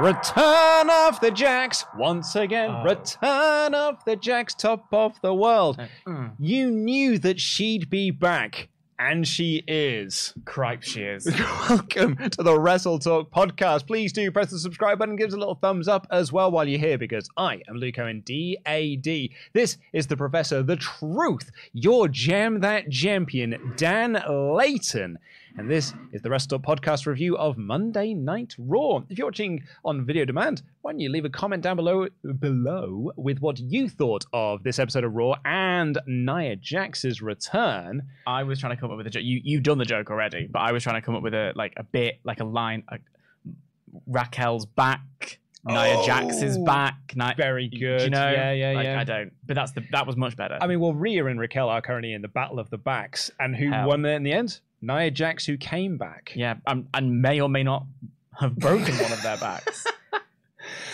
Return of the Jax once again. Oh. Return of the Jax, top of the world. Mm. You knew that she'd be back, and she is. Cripe she is. Welcome to the WrestleTalk podcast. Please do press the subscribe button, give us a little thumbs up as well while you're here, because I am Luke Owen, DAD. This is the Professor, the Truth, your Jam That Champion, Dan Layton. And this is the WrestleTalk podcast review of Monday Night Raw. If you're watching on video demand, why don't you leave a comment down below below with what you thought of this episode of Raw and Nia Jax's return? I was trying to come up with a joke. You you've done the joke already, but I was trying to come up with a like a bit, like a line. Like, Raquel's back. Nia Jax is Oh, back. Nia, very good. you know? Yeah, yeah, Like, yeah. I don't. But that's the that was much better. I mean, well, Rhea and Raquel are currently in the battle of the backs, and who Hell. won there in the end? Nia Jax, who came back. yeah, um, and may or may not have broken one of their backs.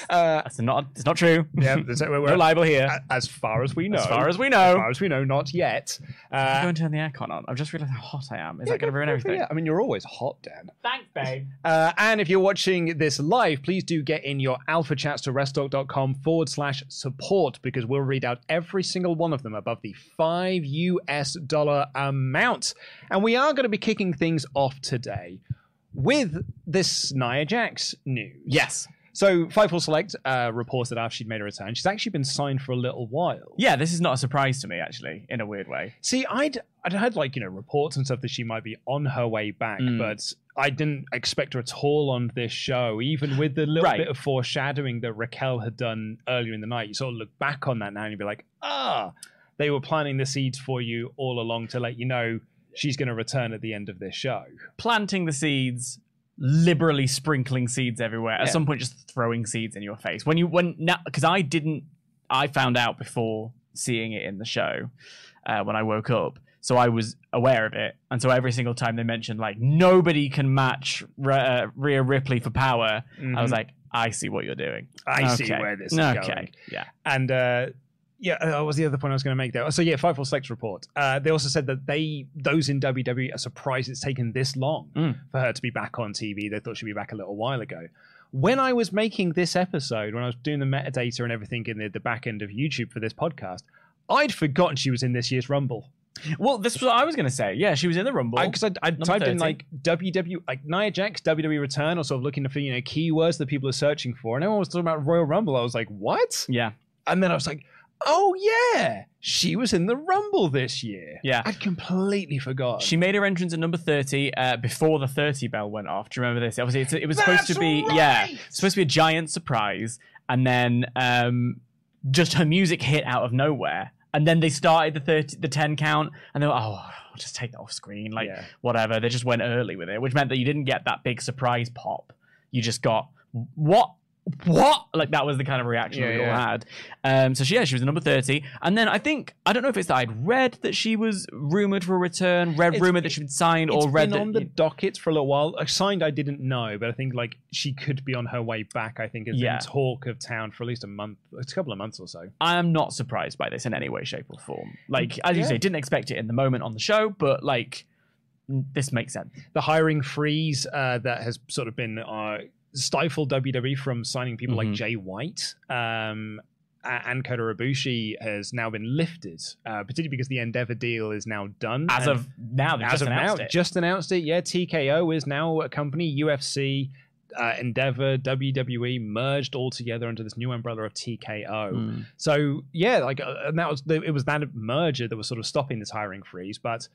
Uh, That's not. It's not true. yeah, so we're, No libel here. a- as far as we know. As far as we know. As know. far as we know, not yet. I'm Uh, going to turn the aircon on. I've just realised how hot I am. Is that going to ruin yeah, everything? I mean, you're always hot, Dan. Thanks, babe. Uh, and if you're watching this live, please do get in your alpha chats to wrestletalk.com forward slash support because we'll read out every single one of them above the five US dollar amount. And we are going to be kicking things off today with this Nia Jax news. Yes. So Fightful Select uh, reports that after she'd made a return, she's actually been signed for a little while. Yeah, this is not a surprise to me, actually, in a weird way. See, I'd I'd heard like you know reports and stuff that she might be on her way back, Mm. but I didn't expect her at all on this show. Even with the little Right. bit of foreshadowing that Raquel had done earlier in the night, you sort of look back on that now and you'd be like, ah, they were planting the seeds for you all along to let you know she's going to return at the end of this show. planting the seeds, liberally sprinkling seeds everywhere. At Yeah. some point, just throwing seeds in your face. When you when now because I didn't, I found out before seeing it in the show uh, when I woke up. So I was aware of it, and so every single time they mentioned like nobody can match uh, Rhea Ripley for power, I was Mhm. like, I see what you're doing. I see where this is okay. going. Yeah. And uh, yeah, uh, what was the other point I was going to make there? So yeah, Fightful Select's report. Uh, they also said that they those in WWE are surprised it's taken this long Mm. for her to be back on TV. They thought she'd be back a little while ago. When I was making this episode, when I was doing the metadata and everything in the, the back end of YouTube for this podcast, I'd forgotten she was in this year's Rumble. Well, this was what I was going to say. Yeah, she was in the Rumble. Because I, I Number typed in like WW, like Nia Jax WWE return, or sort of looking for you know keywords that people are searching for, and everyone was talking about Royal Rumble. I was like, what? yeah. And then I was like, oh yeah, she was in the Rumble this year. Yeah. I'd completely forgot. She made her entrance at number 30 uh, before the 30 bell went off. Do you remember this? Obviously, it's, it was supposed to be, right! yeah, supposed to be a giant surprise. And then um, just her music hit out of nowhere. And then they started the 30, the 10 count, and they were, oh, I'll just take that off screen. Like, Yeah. whatever. They just went early with it, which meant that you didn't get that big surprise pop. You just got what what? Like that was the kind of reaction Yeah, we all had. Um, so she, yeah, she was number thirty, and then I think I don't know if it's that I'd read that she was rumored for a return, read It's- rumored that she'd been signed, or read been that on the dockets for a little while. Signed, I didn't know, but I think like she could be on her way back. I think has Yeah. been talk of town for at least a month, a couple of months or so. I am not surprised by this in any way, shape, or form. Like as you Yeah. say, didn't expect it in the moment on the show, but like this makes sense. the hiring freeze uh, that has sort of been uh, stifled WWE from signing people like Mhm. Jay White um, and Kota Ibushi has now been lifted, uh, particularly because the Endeavor deal is now done. As And of now, as just of now, announced it. just announced it. Yeah, TKO is now a company. UFC. Uh, Endeavor, WWE merged all together under this new umbrella of TKO. Mm. So yeah, like, uh, and that was the, it was that merger that was sort of stopping this hiring freeze. But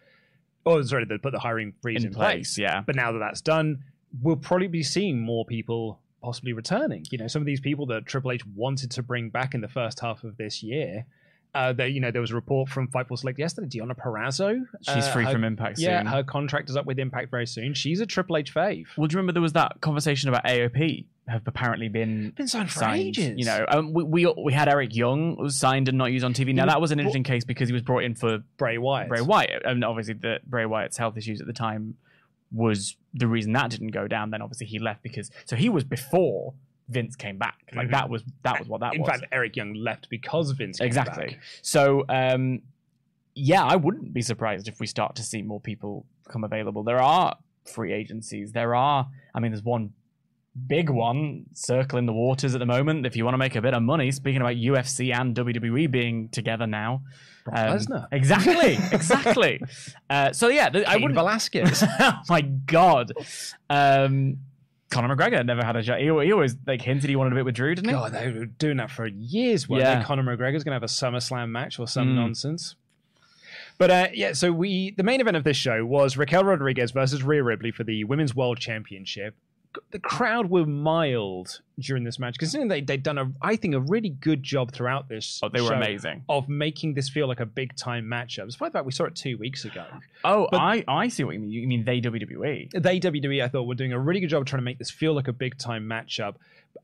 oh, sorry, they put the hiring freeze in, in place. place, yeah. But now that that's done, we'll probably be seeing more people possibly returning. You know, some of these people that Triple H wanted to bring back in the first half of this year. Uh, that you know, there was a report from Fightful Select yesterday. Deonna Purrazzo, She's uh, free her- from Impact soon. Yeah, her contract is up with Impact very soon. She's a Triple H fave. Well, do you remember there was that conversation about AOP have apparently been Been signed for signed? ages. You know, um, we, we we had Eric Young was signed and not used on TV. Now was that was an interesting case because he was brought in for Bray Wyatt. Bray Wyatt, and obviously the Bray Wyatt's health issues at the time was the reason that didn't go down. Then obviously he left because so he was before Vince came back. Like Mhm. that was that was what that In was. In fact, Eric Young left because Vince. Came exactly. back. So um, yeah, I wouldn't be surprised if we start to see more people come available. There are free agencies. There are. I mean, there's one big one circling the waters at the moment. If you want to make a bit of money, speaking about UFC and WWE being together now. Um, Lesnar. Exactly, exactly. uh, so yeah, th- I wouldn't. Velasquez. oh my god. Um, Conor McGregor never had a shot. He, he always like hinted he wanted a bit with Drew, didn't he? God, they were doing that for years. Weren't Yeah. they? Conor McGregor's going to have a SummerSlam match or some Mm. nonsense. But uh, yeah, so we the main event of this show was Raquel Rodriguez versus Rhea Ripley for the Women's World Championship. The crowd were mild during this match, considering they they'd done a I think a really good job throughout this. Oh, they were amazing. of making this feel like a big time matchup. Despite the fact we saw it two weeks ago. Oh, But- I, I see what you mean. You mean they WWE? they WWE I thought were doing a really good job trying to make this feel like a big time matchup.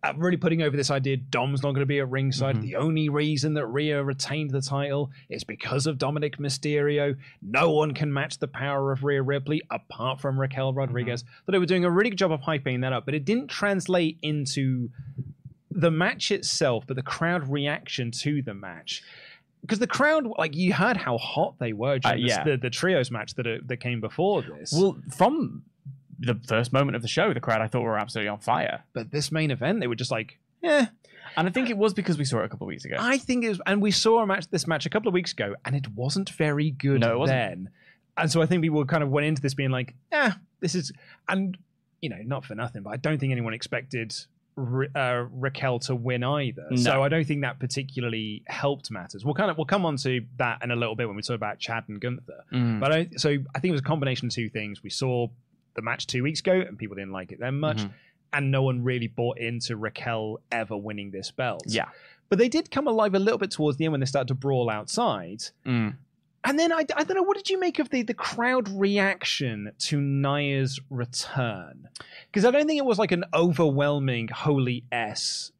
Uh, really putting over this idea Dom's not going to be at ringside. Mhm. The only reason that Rhea retained the title is because of Dominic Mysterio. No one can match the power of Rhea Ripley apart from Raquel Rodriguez. That they were doing a really good job of hyping that up, but it didn't translate into the match itself, but the crowd reaction to the match. Because the crowd, like you heard how hot they were during Uh, yeah. the, the trios match that uh, that came before this. Well, from the first moment of the show, the crowd I thought were absolutely on fire. but this main event, they were just like, eh. And I think it was because we saw it a couple of weeks ago. I think it was, and we saw a match, this match a couple of weeks ago, and it wasn't very good No, it wasn't. then. And so I think people kind of went into this being like, eh, this is, and you know, not for nothing, but I don't think anyone expected uh, Raquel to win either. So I don't think that particularly helped matters. We'll kind of we'll come on to that in a little bit when we talk about Chad and Gunther. Mm. But I, so I think it was a combination of two things. We saw the match two weeks ago, and people didn't like it then much, Mhm. and no one really bought into Raquel ever winning this belt. Yeah. But they did come alive a little bit towards the end when they started to brawl outside. Mm. And then I, I don't know, what did you make of the, the crowd reaction to Nia's return? Because I don't think it was like an overwhelming holy S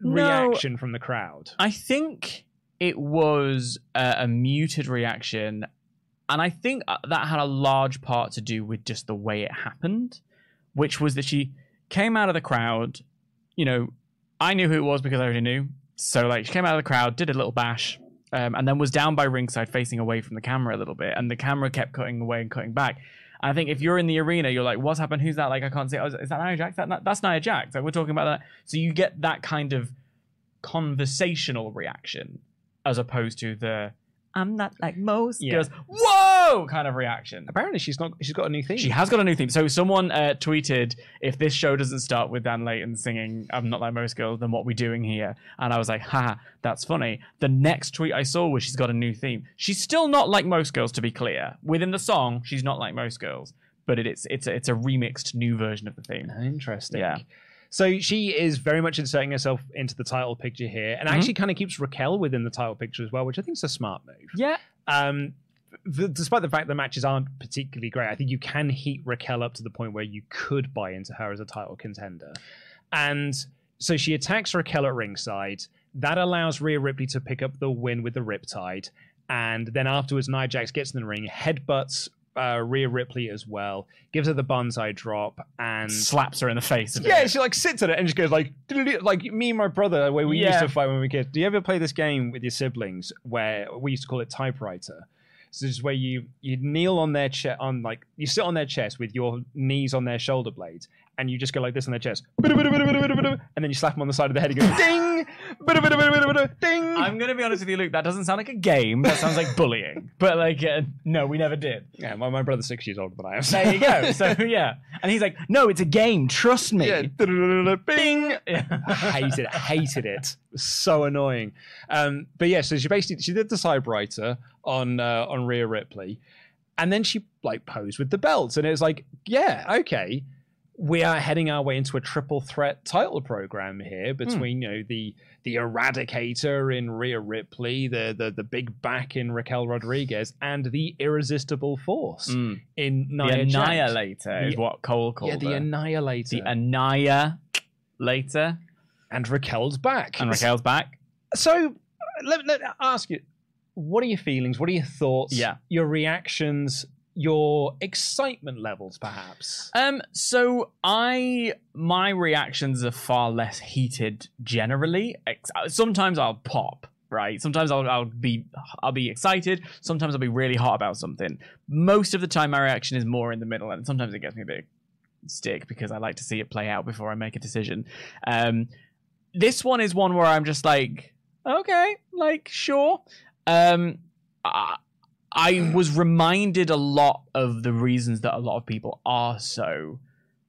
reaction from the crowd. I think it was a, a muted reaction, and I think uh, that had a large part to do with just the way it happened, which was that she came out of the crowd. You know, I knew who it was because I already knew. So like, she came out of the crowd, did a little bash, um, and then was down by ringside, facing away from the camera a little bit, and the camera kept cutting away and cutting back. And I think if you're in the arena, you're like, "What's happened? Who's that?" Like, I can't see. Oh, is is that Nia Jax? That, that's Nia Jax. Like, we're talking about that. So you get that kind of conversational reaction as opposed to the I'm not like most Yeah. girls. Whoa! Kind of reaction. Apparently, she's not. She's got a new theme. She has got a new theme. So someone uh, tweeted, "If this show doesn't start with Dan Layton singing "I'm Not Like Most Girls," then what we doing here?" And I was like, "Ha, that's funny." The next tweet I saw was she's got a new theme. She's still not like most girls, to be clear. Within the song, she's not like most girls, but it, it's it's a, it's a remixed new version of the theme. Interesting. Yeah. So she is very much inserting herself into the title picture here, and Mhm. actually kind of keeps Raquel within the title picture as well, which I think is a smart move. Yeah, Um, th- despite the fact the matches aren't particularly great, I think you can heat Raquel up to the point where you could buy into her as a title contender. And so she attacks Raquel at ringside. That allows Rhea Ripley to pick up the win with the Riptide. And then afterwards, Nia Jax gets in the ring, headbutts uh, Rhea Ripley as well, gives her the Banzai drop, and Slaps her in the face. yeah, she like sits at it and just goes like, like me and my brother, the way we used to fight when we were kids. Do you ever play this game with your siblings where we used to call it typewriter? So this is where you you kneel on their chest, on like you sit on their chest with your knees on their shoulder blades, and you just go like this on their chest, and then you slap them on the side of the head and go ding, ding. I'm gonna be honest with you, Luke. That doesn't sound like a game. That sounds like bullying. But like, uh, no, we never did. yeah, my, my brother's six years older than I am. There you go. So yeah, and he's like, "No, it's a game. Trust me." Yeah, bing. hated it, hated it. So annoying. Um, but yeah, so she basically she did the typewriter on uh, on Rhea Ripley, and then she like posed with the belts, and it was like, yeah, okay, we are heading our way into a triple threat title program here between you know the the Eradicator in Rhea Ripley, the the the big back in Raquel Rodriguez, and the Irresistible Force Mm. in The Nia Jax. Annihilator is The- what Cole called it. Yeah, the her. Annihilator. the Annihilator. and Raquel's back. And Raquel's back. So let, let me ask you, what are your feelings? What are your thoughts? Yeah. Your reactions, your excitement levels, perhaps. Um, so I my reactions are far less heated generally. Sometimes I'll pop, right? Sometimes I'll I'll be I'll be excited. Sometimes I'll be really hot about something. Most of the time, my reaction is more in the middle, and sometimes it gets me a bit stick because I like to see it play out before I make a decision. Um, this one is one where I'm just like, okay, like sure. Um, I, I was reminded a lot of the reasons that a lot of people are so.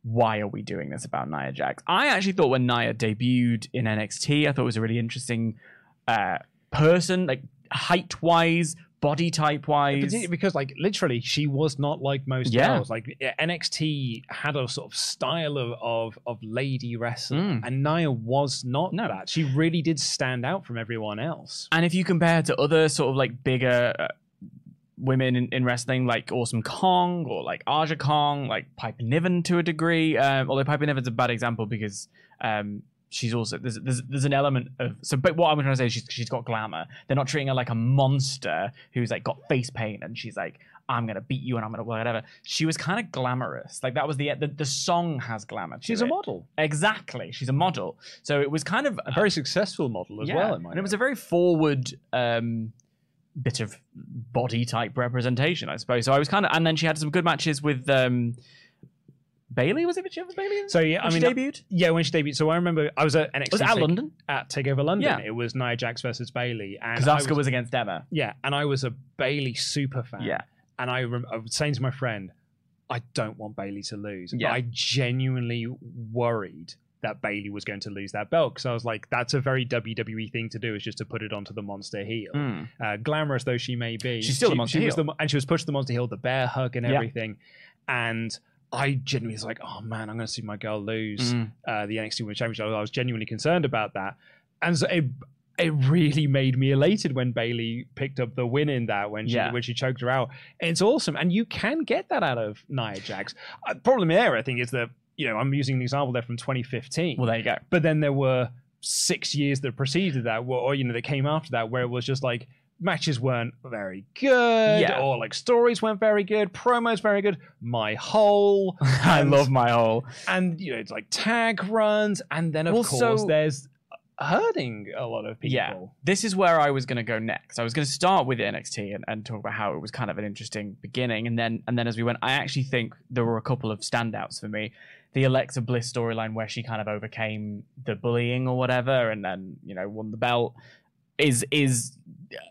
Why are we doing this about Nia Jax? I actually thought when Nia debuted in NXT, I thought it was a really interesting uh, person, like height wise, body type wise. Because, like, literally, she was not like most Yeah. girls. Like, NXT had a sort of style of of, of lady wrestling, Mm. and Nia was not No. that. She really did stand out from everyone else. And if you compare to other sort of like bigger uh, women in, in wrestling, like Awesome Kong or like Aja Kong, like Piper Niven to a degree, um, although Piper Niven's a bad example because um, she's also there's, there's there's an element of so. But what I'm trying to say is she's she's got glamour. They're not treating her like a monster who's like got face paint and she's like. I'm gonna beat you and I'm gonna whatever. She was kind of glamorous. Like that was the the, the song has glamour. to She's a model, Exactly. She's a model. So it was kind of a very successful model as well. In my and it was a very forward um, bit of body type representation, I suppose. So I was kind of, and then she had some good matches with um, Bayley. Was it with Jeff Bayley? So yeah, I mean, she debuted. yeah, when she debuted. So I remember I was at NXT Was it at London? at Takeover London. Yeah. It was Nia Jax versus Bayley, and Because I Asuka was, against Emma. Yeah, and I was a Bayley super fan. Yeah. and I, rem- I was saying to my friend, I don't want Bayley to lose. Yeah. I genuinely worried that Bayley was going to lose that belt because I was like, that's a very WWE thing to do, is just to put it onto the monster heel. Mm. Uh, glamorous though she may be, She's still the monster she heel. the, and she was pushed the monster heel, the bear hug and Yeah. everything, and. I genuinely was like, oh man, I'm going to see my girl lose Mm. uh, the NXT Women's Championship. I was genuinely concerned about that, and so it it really made me elated when Bayley picked up the win in that when she Yeah. when she choked her out. It's awesome, and you can get that out of Nia Jax. Uh, problem there, I think, is that you know I'm using an example there from 2015, Well, there you go. but then there were six years that preceded that, or, you know that came after that, where it was just like matches weren't very good, Yeah. or like stories weren't very good, promos very good. My whole, I love my whole. and you know it's like tag runs, and then of Well, course so- there's hurting a lot of people. Yeah, this is where I was going to go next. I was going to start with NXT and, and talk about how it was kind of an interesting beginning, and then and then as we went, I actually think there were a couple of standouts for me. The Alexa Bliss storyline where she kind of overcame the bullying or whatever, and then you know won the belt is is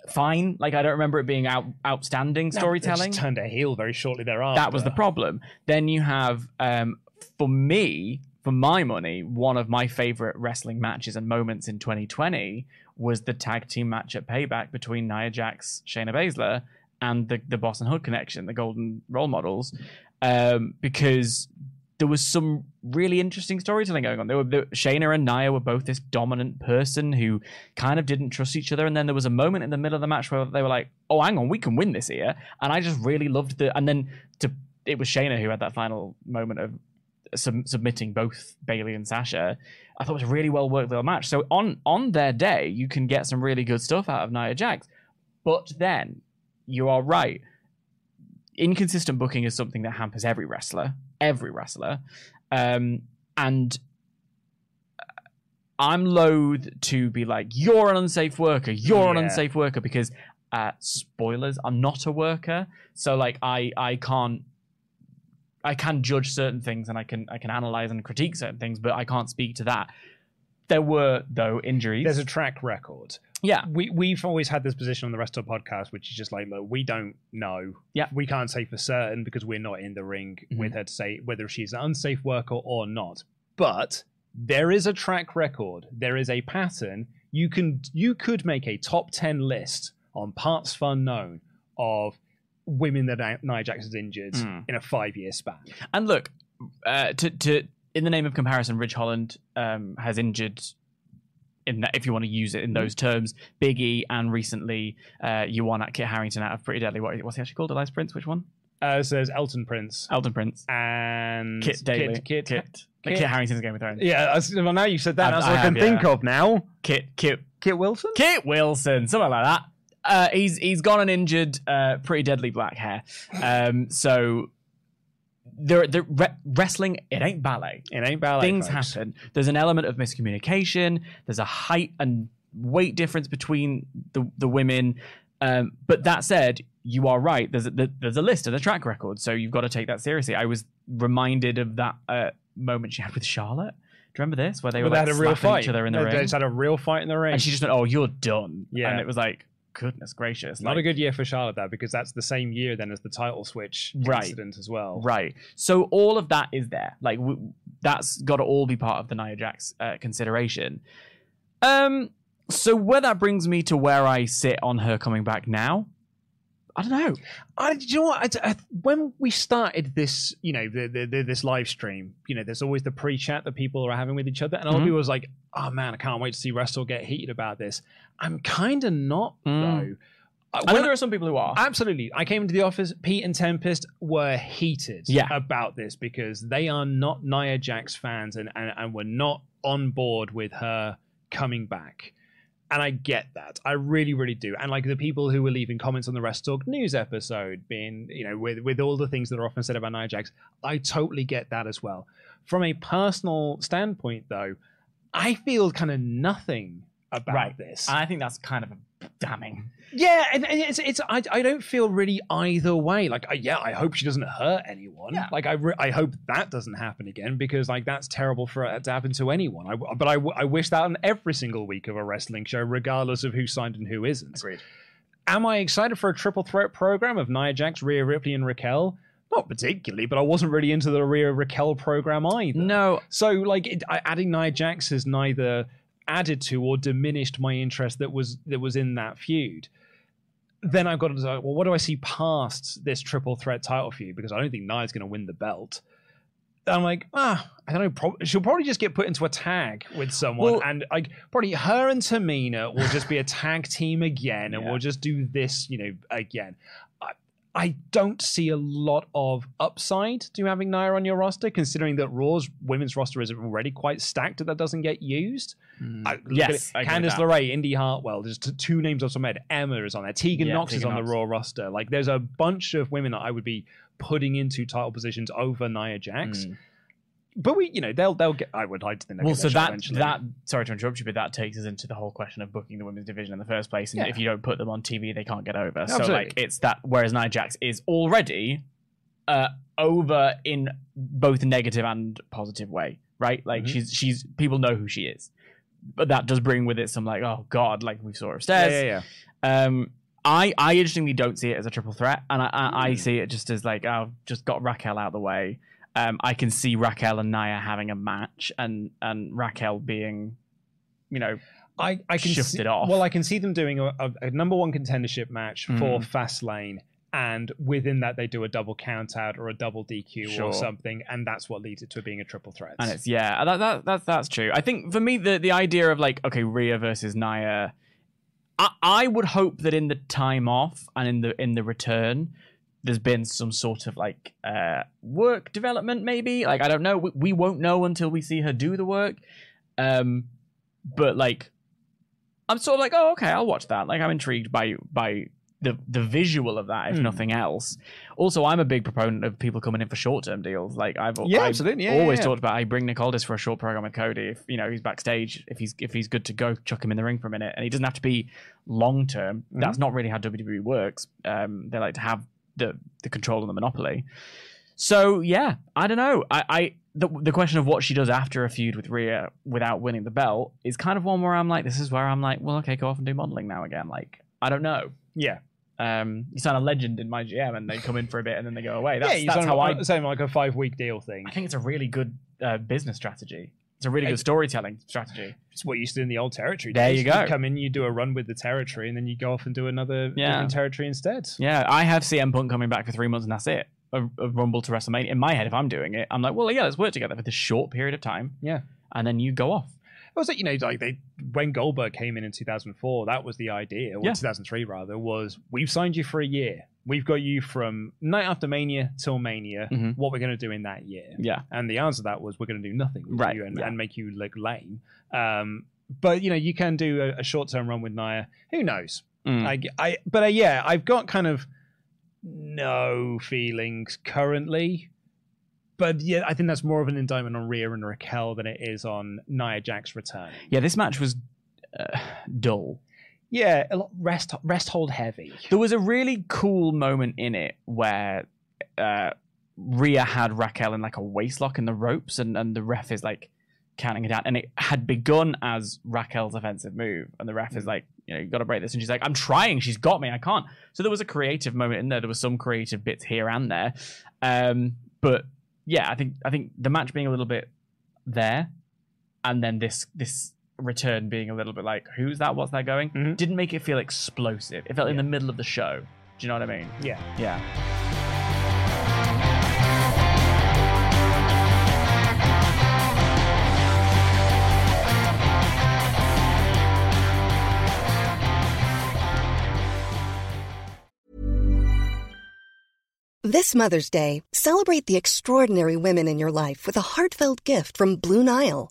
fine. Like I don't remember it being out outstanding No, storytelling. just turned a heel very shortly thereafter. that was the problem. Then you have, um, for me, for my money, one of my favorite wrestling matches and moments in 2020 was the tag team match at Payback between Nia Jax, Shayna Baszler, and the the Boss and Hug connection, the Golden Role Models, um, because there was some really interesting storytelling going on. There were Shayna and Nia were both this dominant person who kind of didn't trust each other, and then there was a moment in the middle of the match where they were like, "Oh, hang on, we can win this here," and I just really loved the. And then to it was Shayna who had that final moment of sub- submitting both Bayley and Sasha. I thought it was a really well worked little match. So on on their day, you can get some really good stuff out of Nia Jax. But then you are right. Inconsistent booking is something that hampers every wrestler, every wrestler, um, and I'm loath to be like, "You're an unsafe worker. You're an unsafe worker," because uh, spoilers, I'm not a worker, so like I I can't I can judge certain things and I can I can analyze and critique certain things, but I can't speak to that. There were though injuries. There's a track record. Yeah, We we've always had this position on the rest of the podcast, which is just like, look, we don't know. Yeah. we can't say for certain because we're not in the ring Mhm. with her to say whether she's an unsafe worker or not. But there is a track record. There is a pattern. You can you could make a top ten list on partsFUNknown of women that Nia- has injured Mm. in a five year span. And look, uh, to to in the name of comparison, Ridge Holland um, has injured. In that, if you want to use it in those terms, Biggie and recently uh, you won at Kit Harrington out of Pretty Deadly. What, what's he actually called? Elias Prince? Which one? Uh, so there's Elton Prince Elton Prince. and Kit Daly. Kit, Kit, Kit. Kit- Kit Harrington's Game of Thrones. Yeah, I was- well now you said that, I've- that's I all I can have, think of now. Kit. Kit. Kit Wilson. Kit Wilson, something like that. Uh, he's he's gone and injured uh, pretty deadly black hair. Um, so the the re- wrestling it ain't ballet. It ain't ballet. Things folks. happen. There's an element of miscommunication. There's a height and weight difference between the the women. Um, but that said, you are right. There's a, there's a list and a track record, so you've got to take that seriously. I was reminded of that uh, moment she had with Charlotte. Do you remember this, where they But were they like had a real fight. each other in the they, ring, They just had a real fight in the ring. and she just went, "Oh, you're done." Yeah. and it was like, goodness gracious, not like, a good year for Charlotte that because that's the same year then as the title switch Right. incident as well. Right. So all of that is there. Like w- that's got to all be part of the Nia Jax uh, consideration. Um. So where that brings me to where I sit on her coming back now, I don't know. I, do you know what? I, I, when we started this, you know, the, the, the, this live stream, you know, there's always the pre-chat that people are having with each other, and a lot of people was like, "Oh man, I can't wait to see Wrestle get heated about this." I'm kind of not Mm. though. Uh, I know there are some people who are. Absolutely. I came into the office. Pete and Tempest were heated Yeah. about this because they are not Nia Jax fans and, and, and were not on board with her coming back. And I get that. I really, really do. And like the people who were leaving comments on the WrestleTalk news episode, being, you know, with, with all the things that are often said about Nia Jax, I totally get that as well. From a personal standpoint, though, I feel kind of nothing about Right. this. I think that's kind of damning. Yeah, and, and it's it's I, I don't feel really either way. Like, I, yeah, I hope she doesn't hurt anyone. Yeah. Like, I re- I hope that doesn't happen again because like that's terrible for it to happen to anyone. I, but I, I wish that on every single week of a wrestling show, regardless of who signed and who isn't. Agreed. Am I excited for a triple threat program of Nia Jax, Rhea Ripley, and Raquel? Not particularly, but I wasn't really into the Rhea Raquel program either. No, So, like, it, adding Nia Jax has neither added to or diminished my interest that was that was in that feud. Then I've got to decide, well, what do I see past this triple threat title feud? Because I don't think Nia's going to win the belt. I'm like, ah, I don't know. Prob- she'll probably just get put into a tag with someone, Well- and like probably her and Tamina will just be a tag team again, and Yeah. we'll just do this, you know, again. I, I don't see a lot of upside to having Nia on your roster, considering that Raw's women's roster is already quite stacked. That doesn't get used. I, Mm. Yes. I agree Candice that. LeRae, Indi Hartwell. There's t- two names off some head. Emma is on there. Tegan Yeah, Nox is on Nox. the Raw roster. Like, there's a bunch of women that I would be putting into title positions over Nia Jax. Mm. But we, you know, they'll they'll get. I would like to think. Well, so that eventually. that sorry to interrupt you, but that takes us into the whole question of booking the women's division in the first place. And Yeah. if you don't put them on TV, they can't get over. So like it's that. Whereas Nia Jax is already uh, over in both negative and positive way, right? Like Mhm. she's she's people know who she is, but that does bring with it some like oh god, like we saw her yeah, yeah, yeah. Um, I I interestingly don't see it as a triple threat, and I I, I Mm. see it just as like I've just got Raquel out of the way. Um, I can see Raquel and Nia having a match, and and Raquel being, you know, I, I can shifted see, off. Well, I can see them doing a, a, a number one contendership match for Mm. Fastlane, and within that they do a double count out or a double DQ Sure. or something, and that's what leads it to being a triple threat. and it's yeah, that, that that's that's true. I think for me the the idea of like okay, Rhea versus Nia, I I would hope that in the time off and in the in the return. There's been some sort of like uh, work development, maybe. Like I don't know. We, we won't know until we see her do the work. Um, but like, I'm sort of like, oh, okay, I'll watch that. Like, I'm intrigued by by the the visual of that, if Hmm. nothing else. Also, I'm a big proponent of people coming in for short term deals. Like I've Yeah, I've absolutely. Yeah, yeah, always yeah. talked about. I bring Nick Aldis for a short program with Cody. If you know he's backstage, if he's if he's good to go, chuck him in the ring for a minute, and he doesn't have to be long term. Mm-hmm. That's not really how WWE works. Um, they like to have the the control and the monopoly. So yeah, I don't know. I, I the the question of what she does after a feud with Rhea without winning the belt is kind of one where I'm like, this is where I'm like, well, okay, go off and do modeling now again. Like, I don't know. Yeah. Um, you sign a legend in my GM and they come in for a bit and then they go away. That's, yeah, you that's how I. like, same like a five week deal thing. I think it's a really good uh, business strategy. It's a really good storytelling strategy. It's what you used to do in the old territory. There days. you go. come in, you do a run with the territory, and then you go off and do another Yeah. territory instead. Yeah, I have CM Punk coming back for three months and that's it. A, a Rumble to WrestleMania. In my head, if I'm doing it, I'm like, well, yeah, let's work together for this short period of time. Yeah. And then you go off. It was like you know, like they when Goldberg came in in 2004, that was the idea. Or Yeah. 2003 rather was we've signed you for a year. We've got you from night after Mania till Mania. Mhm. What we're going to do in that year? Yeah. And the answer to that was we're going to do nothing with Right, you and, yeah. and make you look lame. Um, but you know, you can do a, a short term run with Nia. Who knows? Mm. I, I, but uh, yeah, I've got kind of no feelings currently. But yeah, I think that's more of an indictment on Rhea and Raquel than it is on Nia Jax's return. Yeah, this match was uh, dull. Yeah, a lot rest rest hold heavy. There was a really cool moment in it where uh, Rhea had Raquel in like a waist lock in the ropes, and, and the ref is like counting it down. And it had begun as Raquel's offensive move, and the ref is like, you know, you got to break this. And she's like, I'm trying. She's got me. I can't. So there was a creative moment in there. There was some creative bits here and there. Um, but yeah, I think I think the match being a little bit there, and then this this return being a little bit like, who's that? What's that going? Mhm. Didn't make it feel explosive. It felt in the middle of the show. Do you know what I mean? Yeah. Yeah. This Mother's Day, celebrate the extraordinary women in your life with a heartfelt gift from Blue Nile.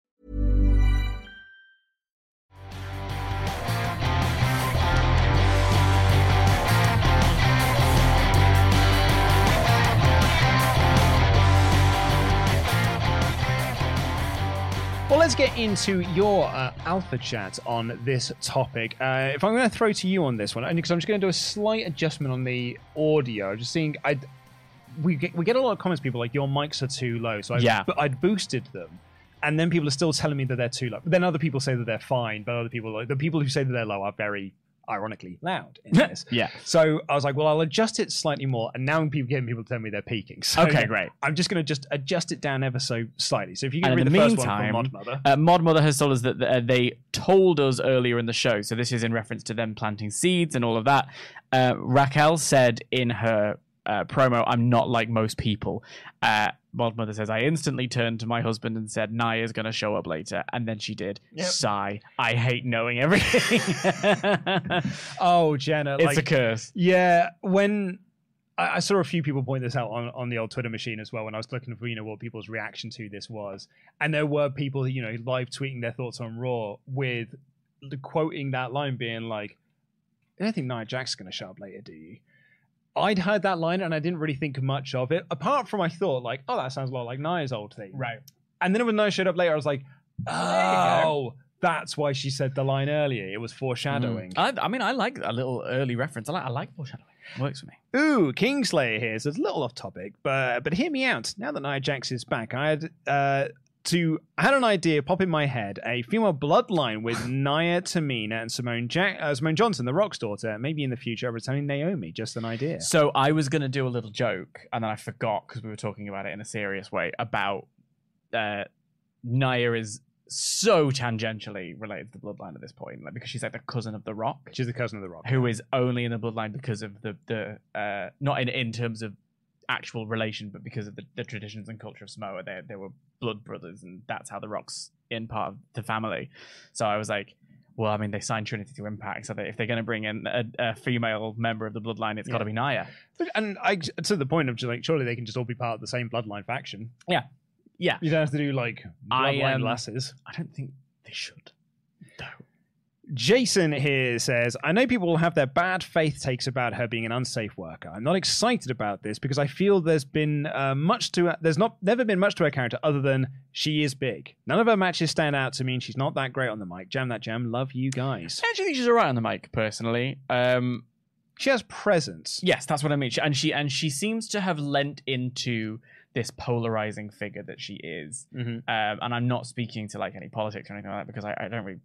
let's get into your uh, alpha chat on this topic. Uh, if I'm going to throw to you on this one, only because I'm just going to do a slight adjustment on the audio. Just seeing, I we get we get a lot of comments. People like your mics are too low, so I Yeah. but I'd boosted them, and then people are still telling me that they're too low. But then other people say that they're fine, but other people like the people who say that they're low are very ironically loud in this. Yeah. So I was like, well, I'll adjust it slightly more. And now I'm people getting people to tell me they're peaking. So Okay, great. I'm just going to just adjust it down ever so slightly. So if you can And read in the, the first one from Mod Mother. Uh, Mod Mother has told us that uh, they told us earlier in the show, so this is in reference to them planting seeds and all of that. Uh, Raquel said in her uh, promo, I'm not like most people. Uh, Mod Mother says, I instantly turned to my husband and said, Nia's going to show up later. And then she did. Yep. Sigh. I hate knowing everything. oh, Jenna. it's like, a curse. Yeah, when I, I saw a few people point this out on, on the old Twitter machine as well when I was looking for you know what people's reaction to this was, and there were people you know live tweeting their thoughts on Raw with the quoting that line being like, "I don't think Nia Jax is going to show up later, do you?" I'd heard that line and I didn't really think much of it, apart from I thought like, "Oh, that sounds a lot like Nia's old thing." Right. And then when Nia showed up later, I was like, "Oh." That's why she said the line earlier. It was foreshadowing. I, I mean, I like a little early reference. I like, I like foreshadowing. Works for me. Ooh, Kingslayer here. So it's a little off topic, but but hear me out. Now that Nia Jax is back, I had uh, to I had an idea pop in my head: a female bloodline with Nia, Tamina, and Simone Jack, uh, Simone Johnson, the Rock's daughter. Maybe in the future, returning Naomi. Just an idea. So I was going to do a little joke, and then I forgot because we were talking about it in a serious way about uh, Nia is so tangentially related to the bloodline at this point, like because she's like the cousin of the Rock, She's the cousin of the Rock. who is only in the bloodline because of the the uh, not in in terms of actual relation, but because of the, the traditions and culture of Samoa. They they were blood brothers, and that's how the Rock's in part of the family. So I was like. Well, I mean, they signed Trinity to Impact, so that if they're going to bring in a, a female member of the bloodline, it's got to be Nia. And I to the point of just like surely they can just all be part of the same bloodline faction. Yeah, yeah. You don't have to do like I, bloodline um, lasses. I don't think they should. No. Jason here says, I know people will have their bad faith takes about her being an unsafe worker. I'm not excited about this because I feel there's been uh, much to there's not never been much to her character other than she is big. None of her matches stand out to me, and she's not that great on the mic. Jam that jam. Love you guys. I actually think she's alright on the mic, personally. Um, She has presence. yes, that's what I mean. She, and she and she seems to have lent into this polarizing figure that she is. Mhm. Um, and I'm not speaking to like any politics or anything like that because I, I don't really.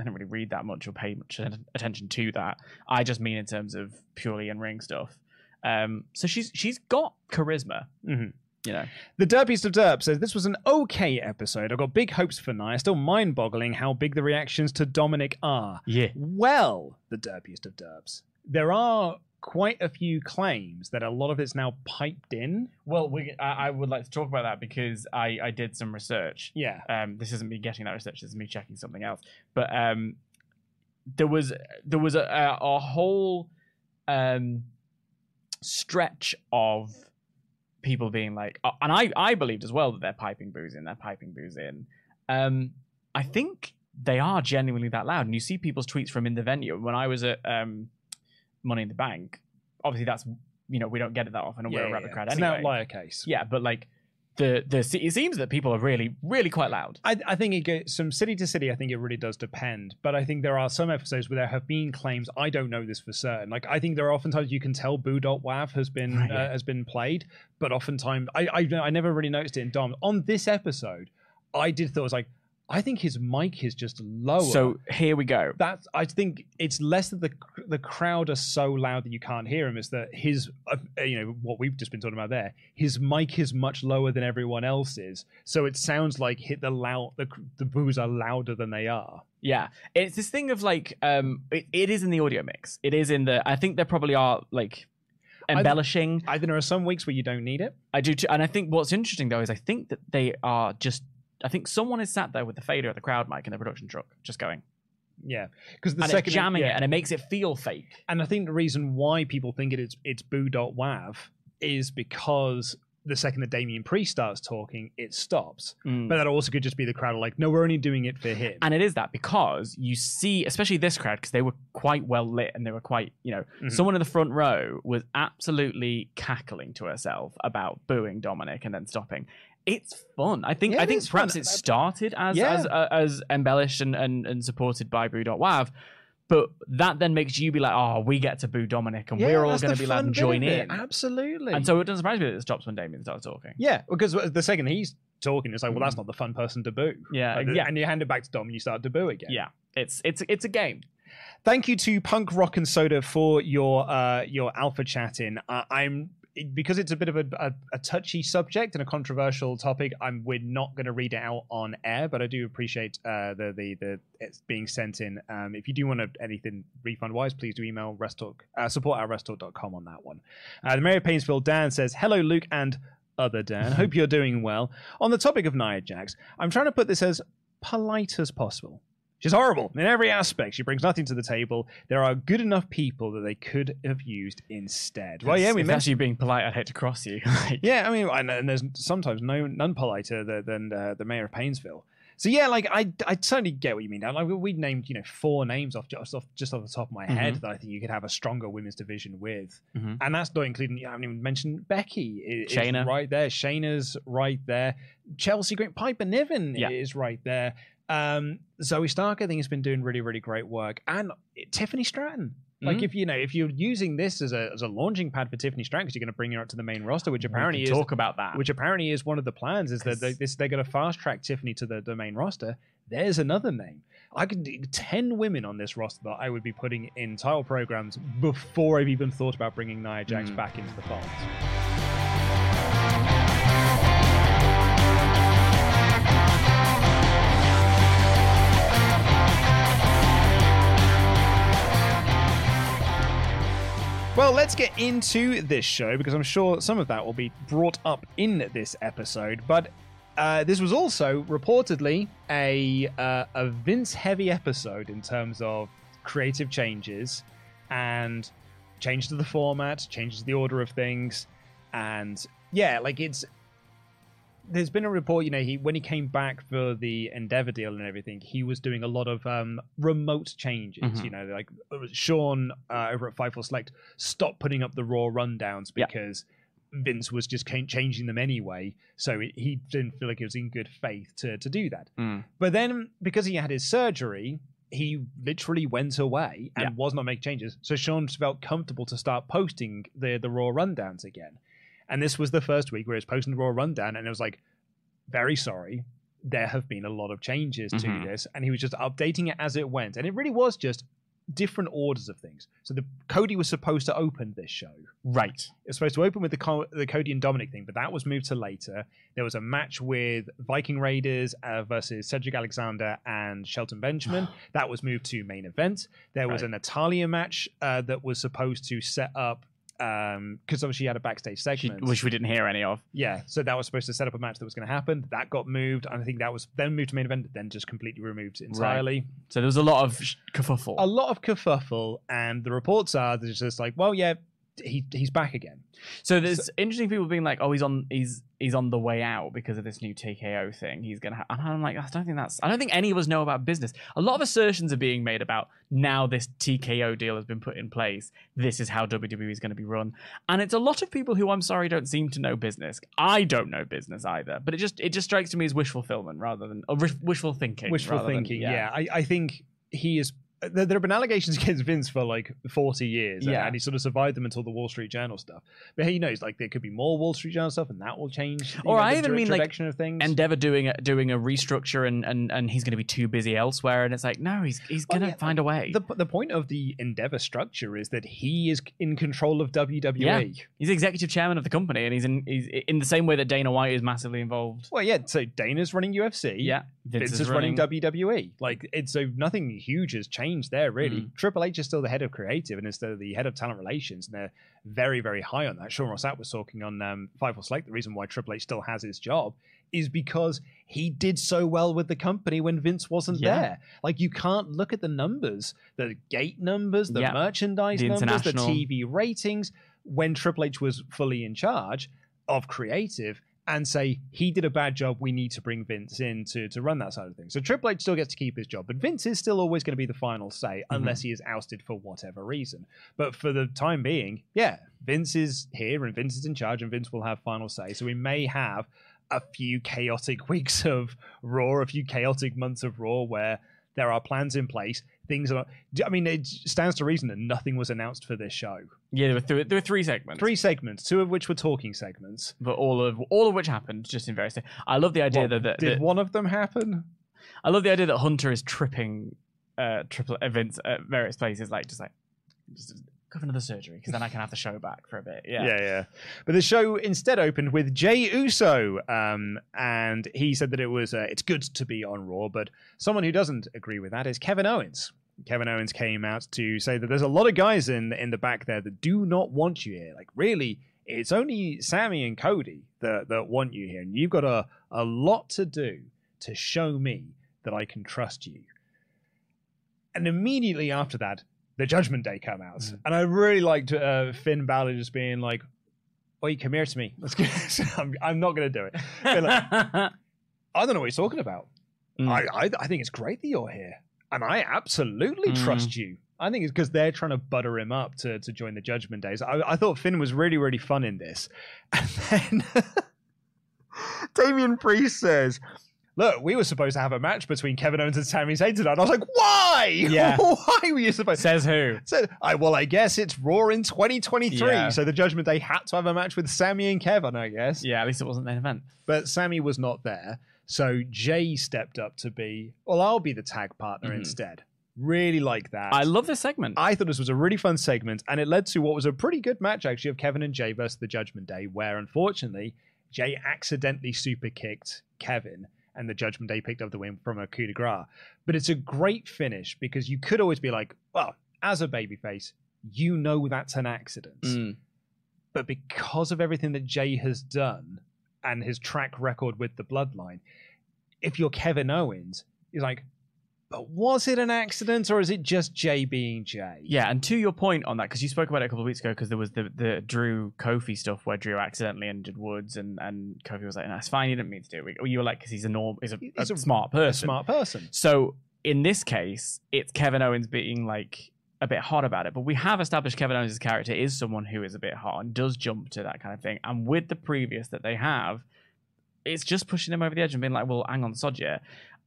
I don't really read that much or pay much attention to that. I just mean in terms of purely in ring stuff. Um, so she's she's got charisma, Mhm. you know. The Derpiest of Derp says this was an okay episode. I've got big hopes for Nia. Still mind-boggling how big the reactions to Dominic are. Yeah. Well, the Derpiest of Derps, there are quite a few claims that a lot of it's now piped in. Well, we, I, I would like to talk about that because I, I did some research. Yeah. Um, this isn't me getting that research. This is me checking something else. But um, there was there was a, a, a whole um, stretch of people being like, uh, and I I believed as well that they're piping boos in. They're piping boos in. Um, I think they are genuinely that loud, and you see people's tweets from in the venue. When I was at um, Money in the Bank, obviously that's you know we don't get it that often, and we're a rapid crowd It's anyway. an outlier case. Yeah, but like the the it seems that people are really really quite loud. I, I think it goes from city to city. I think it really does depend, but I think there are some episodes where there have been claims. I don't know this for certain. Like I think there are oftentimes you can tell Boo Dot Wav has been Right, uh, has been played, but oftentimes I, I I never really noticed it in Dom. On this episode, I did thought it was like I think his mic is just lower. So here we go. that's I think it's less that the the crowd are so loud that you can't hear him. It's that his uh, you know what we've just been talking about there. His mic is much lower than everyone else's, so it sounds like hit the loud the the boos are louder than they are. Yeah, it's this thing of like um, it, it is in the audio mix. It is in the. I think there probably are like embellishing. I think there are some weeks where you don't need it. I do too, and I think what's interesting though is I think that they are just. I think someone is sat there with the fader at the crowd mic in the production truck, just going Yeah, because the and second it's jamming yeah. it, and it makes it feel fake. And I think the reason why people think it is it's Boo Dot Wav is because the second that Damien Priest starts talking, it stops. Mm. But that also could just be the crowd are like, no, we're only doing it for him. And it is that because you see, especially this crowd, because they were quite well lit and they were quite, you know, Mhm. someone in the front row was absolutely cackling to herself about booing Dominic and then stopping. It's fun. I think. Yeah, I think perhaps fun. it started as Yeah. as uh, as embellished and, and, and supported by Boo.wav, but that then makes you be like, oh, we get to boo Dominic and Yeah, we're all going to be loud fun and bit join in. Absolutely. And so it doesn't surprise me that it stops when Damien starts talking. Yeah, because the second he's talking, it's like, well, that's not the fun person to boo. Yeah, Like, yeah. And you hand it back to Dom and you start to boo again. Yeah, it's it's it's a game. Thank you to Punk Rock and Soda for your uh, your alpha chat in. Uh, I'm because it's a bit of a, a, a, touchy subject and a controversial topic. I'm we're not going to read it out on air, but I do appreciate uh, the the the it's being sent in. Um, if you do want to, anything refund wise, please do email wrestletalk uh, support at wrestletalk.com on that one. Uh, the mayor of Painesville, Dan says, "Hello, Luke and." Other Dan, hope you're doing well. On the topic of Nia Jax, I'm trying to put this as polite as possible. She's horrible in every aspect. She brings nothing to the table. There are good enough people that they could have used instead. Well, yeah, we if that's you being polite, I'd hate to cross you. Like, Yeah, I mean, and, and there's sometimes no none politer than, than uh, the mayor of Painesville. So yeah, like I, I certainly get what you mean. Like we named, you know, four names off just off just off the top of my head Mhm. that I think you could have a stronger women's division with, Mhm. and that's not including. I haven't even mentioned Becky. is Shayna. right there. Shayna's right there. Chelsea Green, Piper Niven Yeah. is right there. Um, Zoey Stark, I think, has been doing really, really great work, and Tiffany Stratton. Like Mhm. if you know if you're using this as a as a launching pad for Tiffany Stratton, because you're going to bring her up to the main roster, which apparently is talk about that. which apparently is one of the plans is that they, this, they're going to fast track Tiffany to the, the main roster. There's another name. I could 10 women on this roster that I would be putting in title programs before I've even thought about bringing Nia Jax Mm. back into the fold. Well, let's get into this show because I'm sure some of that will be brought up in this episode. But uh, this was also reportedly a uh, a Vince heavy episode in terms of creative changes and change to the format, changes to the order of things, and yeah, like it's. There's been a report, you know, he when he came back for the Endeavor deal and everything, he was doing a lot of um, remote changes. Mhm. You know, like uh, Sean uh, over at Fightful Select stopped putting up the raw rundowns Yeah. because Vince was just changing them anyway. So it, he didn't feel like it was in good faith to to do that. Mm. But then because he had his surgery, he literally went away and Yeah. was not making changes. So Sean felt comfortable to start posting the the raw rundowns again. And this was the first week where he was posting the raw rundown, and it was like, very sorry, there have been a lot of changes to Mhm. this, and he was just updating it as it went, and it really was just different orders of things. So the Cody was supposed to open this show. Right. It was supposed to open with the Co- the Cody and Dominic thing, but that was moved to later. There was a match with Viking Raiders uh, versus Cedric Alexander and Shelton Benjamin. that was moved to main event. There was Right. a Natalya match uh, that was supposed to set up Um, because obviously she had a backstage She- segment. which we didn't hear any of. yeah, so that was supposed to set up a match that was going to happen. That got moved, and I think that was then moved to main event, then just completely removed entirely So there was a lot of sh- kerfuffle. a lot of kerfuffle, and the reports are that it's just like, well, yeah, he he's back again. So there's interesting people being like, "Oh, he's on, he's he's on the way out because of this new TKO thing. He's gonna." Ha-. And I'm like, I don't think that's. I don't think any of us know about business. A lot of assertions are being made about now this TKO deal has been put in place. This is how WWE is going to be run, and it's a lot of people who I'm sorry don't seem to know business. I don't know business either, but it just it just strikes to me as wish fulfillment rather than or wishful thinking. Wishful rather than- thinking, yeah. I, I think he is. Uh, there, there have been allegations against Vince for like 40 years, and- Yeah. and he sort of survived them until the Wall Street Journal stuff. But he knows, like, there could be more Wall Street Journal stuff, and that will change. Or know, I even mean, like, of things. Endeavor doing a, doing a restructure and, and and he's going to be too busy elsewhere, and it's like no, he's he's going to yeah, find uh, a way. the the point of the Endeavor structure is that he is in control of. WWE. Yeah. He's executive chairman of the company, and he's in he's in the same way that Dana White is massively involved. Well, yeah. So Dana's running UFC. Yeah, Vince, is running, WWE. Like it's so nothing huge has changed there really. Mm. Triple H is still the head of creative and is still the head of talent relations, and they're very very high on that. Sean Ross Sapp was talking on um, Fightful Select. The reason why Triple H still has his job is because he did so well with the company when Vince wasn't Yeah. there. Like you can't look at the numbers, the gate numbers, the Yeah. merchandise The numbers, the TV ratings when Triple H was fully in charge of creative and say he did a bad job. We need to bring Vince in to, to run that side of things. So Triple H still gets to keep his job, but Vince is still always going to be the final say mm-hmm. unless he is ousted for whatever reason. But for the time being, yeah, Vince is here and Vince is in charge and Vince will have final say. So we may have a few chaotic weeks of Raw, a few chaotic months of Raw where there are plans in place. Things are. I mean, it stands to reason that nothing was announced for this show. Yeah, there were th- there were three segments, Three segments, two of which were talking segments. but all of all of which happened just in various. I love the idea What, that, that, did that- one of them happen? I love the idea that Hunter is tripping uh, triple events at various places, like just like just go for another surgery because then I can have the show back for a bit. Yeah, Yeah, yeah. But the show instead opened with Jey Uso, um, and he said that it was uh, it's good to be on Raw, but someone who doesn't agree with that is Kevin Owens. Kevin Owens came out to say that there's a lot of guys in in the back there that do not want you here. Like really, it's only Sami and Cody that that want you here, and you've got a a lot to do to show me that I can trust you. And immediately after that, the Judgment Day come out, Mm. and I really liked uh, Finn Balor just being like, "Oi, come here to me. Let's get." I'm, I'm not going to do it. Like, I don't know what he's talking about. Mm. I, I I think it's great that you're here, and I absolutely Mm. trust you. I think it's because they're trying to butter him up to to join the Judgment Days. I, I thought Finn was really really fun in this, and then Damian Priest says. Look, we were supposed to have a match between Kevin Owens and Sami Zayn tonight. And I was like, why? Yeah. why were you supposed? To? Says who? So, I, well, I guess it's Raw in 2023. Yeah. So the Judgment Day had to have a match with Sami and Kevin, I guess. Yeah, at least it wasn't main event. But Sami was not there. So Jey stepped up to be, well, I'll be the tag partner Mhm. instead. Really like that. I love this segment. I thought this was a really fun segment, and it led to what was a pretty good match, actually, of Kevin and Jey versus the Judgment Day, where unfortunately, Jey accidentally super kicked Kevin, and the Judgment Day picked up the win from a coup de grace. But it's a great finish because you could always be like, well, as a babyface, you know that's an accident. Mm. But because of everything that Jey has done and his track record with the bloodline, if you're Kevin Owens, you're like, but was it an accident or is it just Jey being Jey? Yeah, and to your point on that, because you spoke about it a couple of weeks ago, because there was the, the Drew Kofi stuff where Drew accidentally injured Woods, and, and Kofi was like, "No, it's fine. He didn't mean to do it." You were like, "Because he's a norm, he's a, He's a, a- smart A person." smart person. So in this case, it's Kevin Owens being like a bit hot about it, but we have established Kevin Owens' character is someone who is a bit hot and does jump to that kind of thing. And with the previous that they have, it's just pushing him over the edge and being like, "Well, hang on, sod yeah."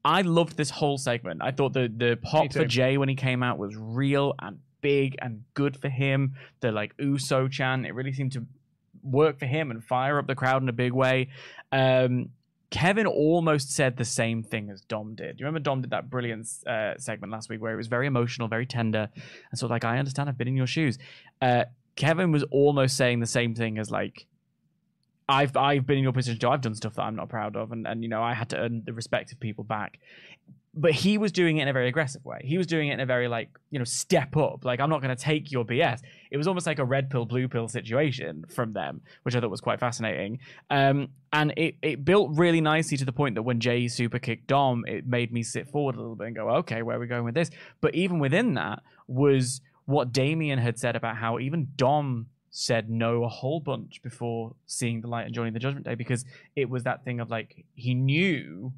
I loved this whole segment. I thought the the pop for Jey when he came out was real and big and good for him. The like Uso chant, it really seemed to work for him and fire up the crowd in a big way. Um, Kevin almost said the same thing as Dom did. You remember Dom did that brilliant uh, segment last week where it was very emotional, very tender, and sort of like, I understand, I've been in your shoes. Uh, Kevin was almost saying the same thing as like, I've I've been in your position too. I've done stuff that I'm not proud of, and and you know I had to earn the respect of people back. But he was doing it in a very aggressive way. He was doing it in a very like you know step up. Like I'm not going to take your BS. It was almost like a red pill blue pill situation from them, which I thought was quite fascinating. Um, and it it built really nicely to the point that when Jey super kicked Dom, it made me sit forward a little bit and go, okay, where are we going with this? But even within that was what Damian had said about how even Dom said no a whole bunch before seeing the light and joining the Judgment Day because it was that thing of like he knew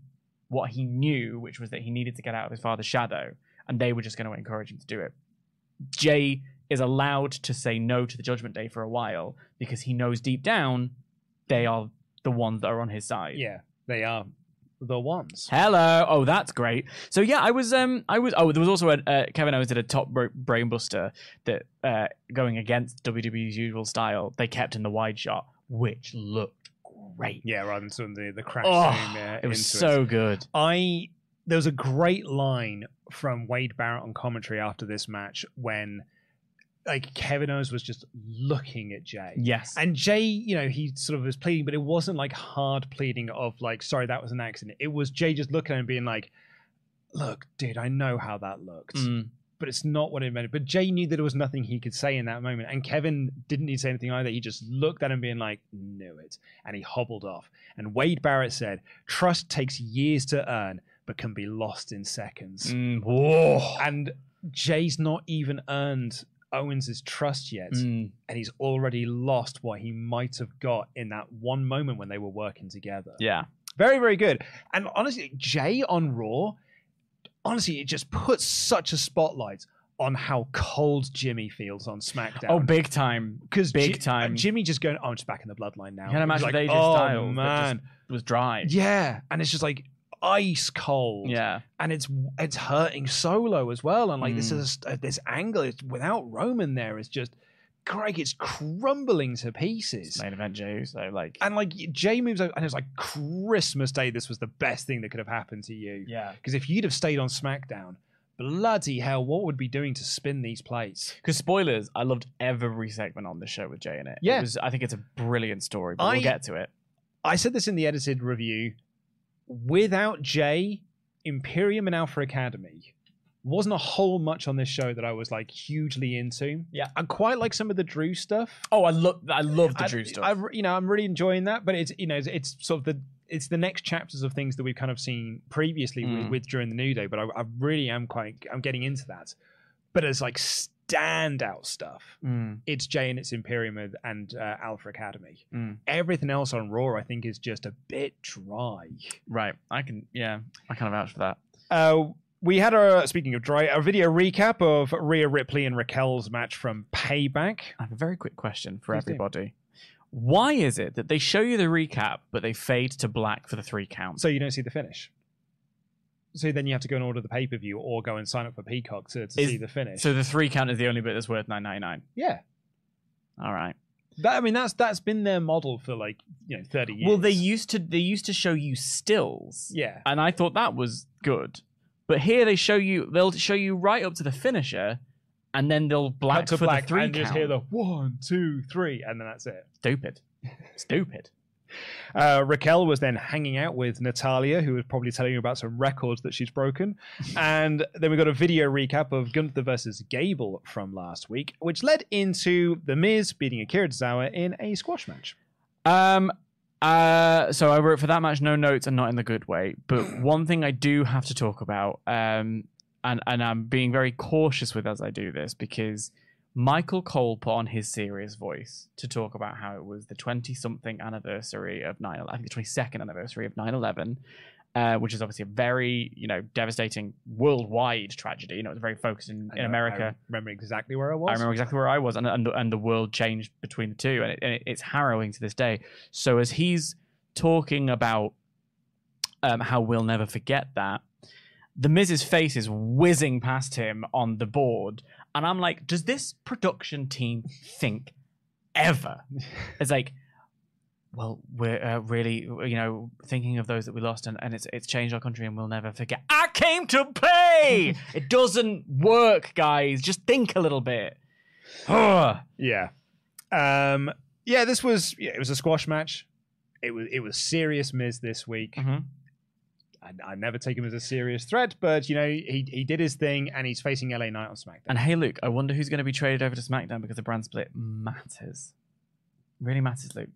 what he knew, which was that he needed to get out of his father's shadow, and they were just going to encourage him to do it. Jey is allowed to say no to the Judgment Day for a while because he knows deep down they are the ones that are on his side. Yeah, they are the ones. Hello. Oh, that's great. So yeah, I was um I was oh there was also a uh, Kevin Owens did a top bra- brainbuster that uh going against WWE's usual style. They kept in the wide shot, which looked great. Yeah, rather than some of the, the crash Oh, uh, it was so good. I there was a great line from Wade Barrett on commentary after this match when like Kevin Owens was just looking at Jey. Yes. And Jey, you know, he sort of was pleading, but it wasn't like hard pleading of like, sorry, that was an accident. It was Jey just looking at him being like, look, dude, I know how that looked, Mm. but it's not what it meant. But Jey knew that there was nothing he could say in that moment. And Kevin didn't need to say anything either. He just looked at him being like, knew it. And he hobbled off. And Wade Barrett said, trust takes years to earn, but can be lost in seconds. Mm. And Jey's not even earned Owens' trust yet Mm. and he's already lost what he might have got in that one moment when they were working together. Yeah. Very, very good. And honestly, Jey on Raw, honestly, it just puts such a spotlight on how cold Jimmy feels on SmackDown. Oh, big time. because big time. Jimmy just going, oh, I'm just back in the bloodline now. You had a match He's with like, AJ oh, Styles man. just was dry. Yeah. And it's just like ice cold. Yeah. And it's it's hurting Solo as well. And like this Mm. is this angle is without Roman there is just Craig it's crumbling to pieces. Main event Jey so like And like Jey moves out, and it's like Christmas Day. This was the best thing that could have happened to you. Yeah. Because if you'd have stayed on SmackDown, bloody hell, what would be doing to spin these plates? Because spoilers, I loved every segment on the show with Jey in it. Yeah. It was, I think it's a brilliant story, but I- we'll get to it. I said this in the edited review. Without Jey, Imperium and Alpha Academy wasn't a whole much on this show that I was like hugely into. Yeah. I quite like some of the Drew stuff. Oh, I love I love the I- Drew stuff. I, you know, I'm really enjoying that, but it's you know, it's, it's sort of the it's the next chapters of things that we've kind of seen previously with, Mm. with during the New Day. But I, I really am quite I'm getting into that. But as like standout stuff, Mm, it's Jey and it's Imperium and, uh, Alpha Academy. mm. Everything else on Raw, I think, is just a bit dry. Right. I can yeah, I kind of vouch for that. Uh, we had a speaking of dry, a video recap of Rhea Ripley and Raquel's match from Payback. I have a very quick question for Please do. everybody. Why is it that they show you the recap, but they fade to black for the three counts? So you don't see the finish. So then you have to go and order the pay per view or go and sign up for Peacock to, to Is- see the finish. So the three count is the only bit that's worth nine ninety nine. yeah, All right. that, I mean that's that's been their model for like you know thirty years. Well, they used to they used to show you stills, yeah and I thought that was good. But here they show you they'll show you right up to the finisher, and then they'll black cut to for black the three and just hear the one two three and then that's it. Stupid, stupid. Uh, Raquel was then hanging out with Natalya, who was probably telling you about some records that she's broken. And then we got a video recap of Gunther versus Gable from last week, which led into The Miz beating Akira Tozawa in a squash match. Um. Uh. So I wrote for that match no notes and not in the good way. But one thing I do have to talk about. Um. And and I'm being very cautious with as I do this because Michael Cole put on his serious voice to talk about how it was the 20 something anniversary of 9 I think the 22nd anniversary of 9 11, uh, which is obviously a very, you know, devastating worldwide tragedy. You know, it was very focused in, in know- America. I remember exactly where I was. I remember exactly where I was, and and, and the world changed between the two, and, it, and it's harrowing to this day. So as he's talking about um, how we'll never forget that, the Miz's face is whizzing past him on the board, and I'm like, does this production team think ever? It's like. Well, we're uh, really, you know, thinking of those that we lost, and, and it's it's changed our country, and we'll never forget. I came to pay. it doesn't work, guys. Just think a little bit. Yeah. Um, yeah, this was yeah, it was a squash match. It was it was serious Miz this week. Mhm. I, I never take him as a serious threat, but you know he he did his thing, and he's facing LA Knight on SmackDown. And hey, Luke, I wonder who's going to be traded over to SmackDown because the brand split matters. Really matters, Luke.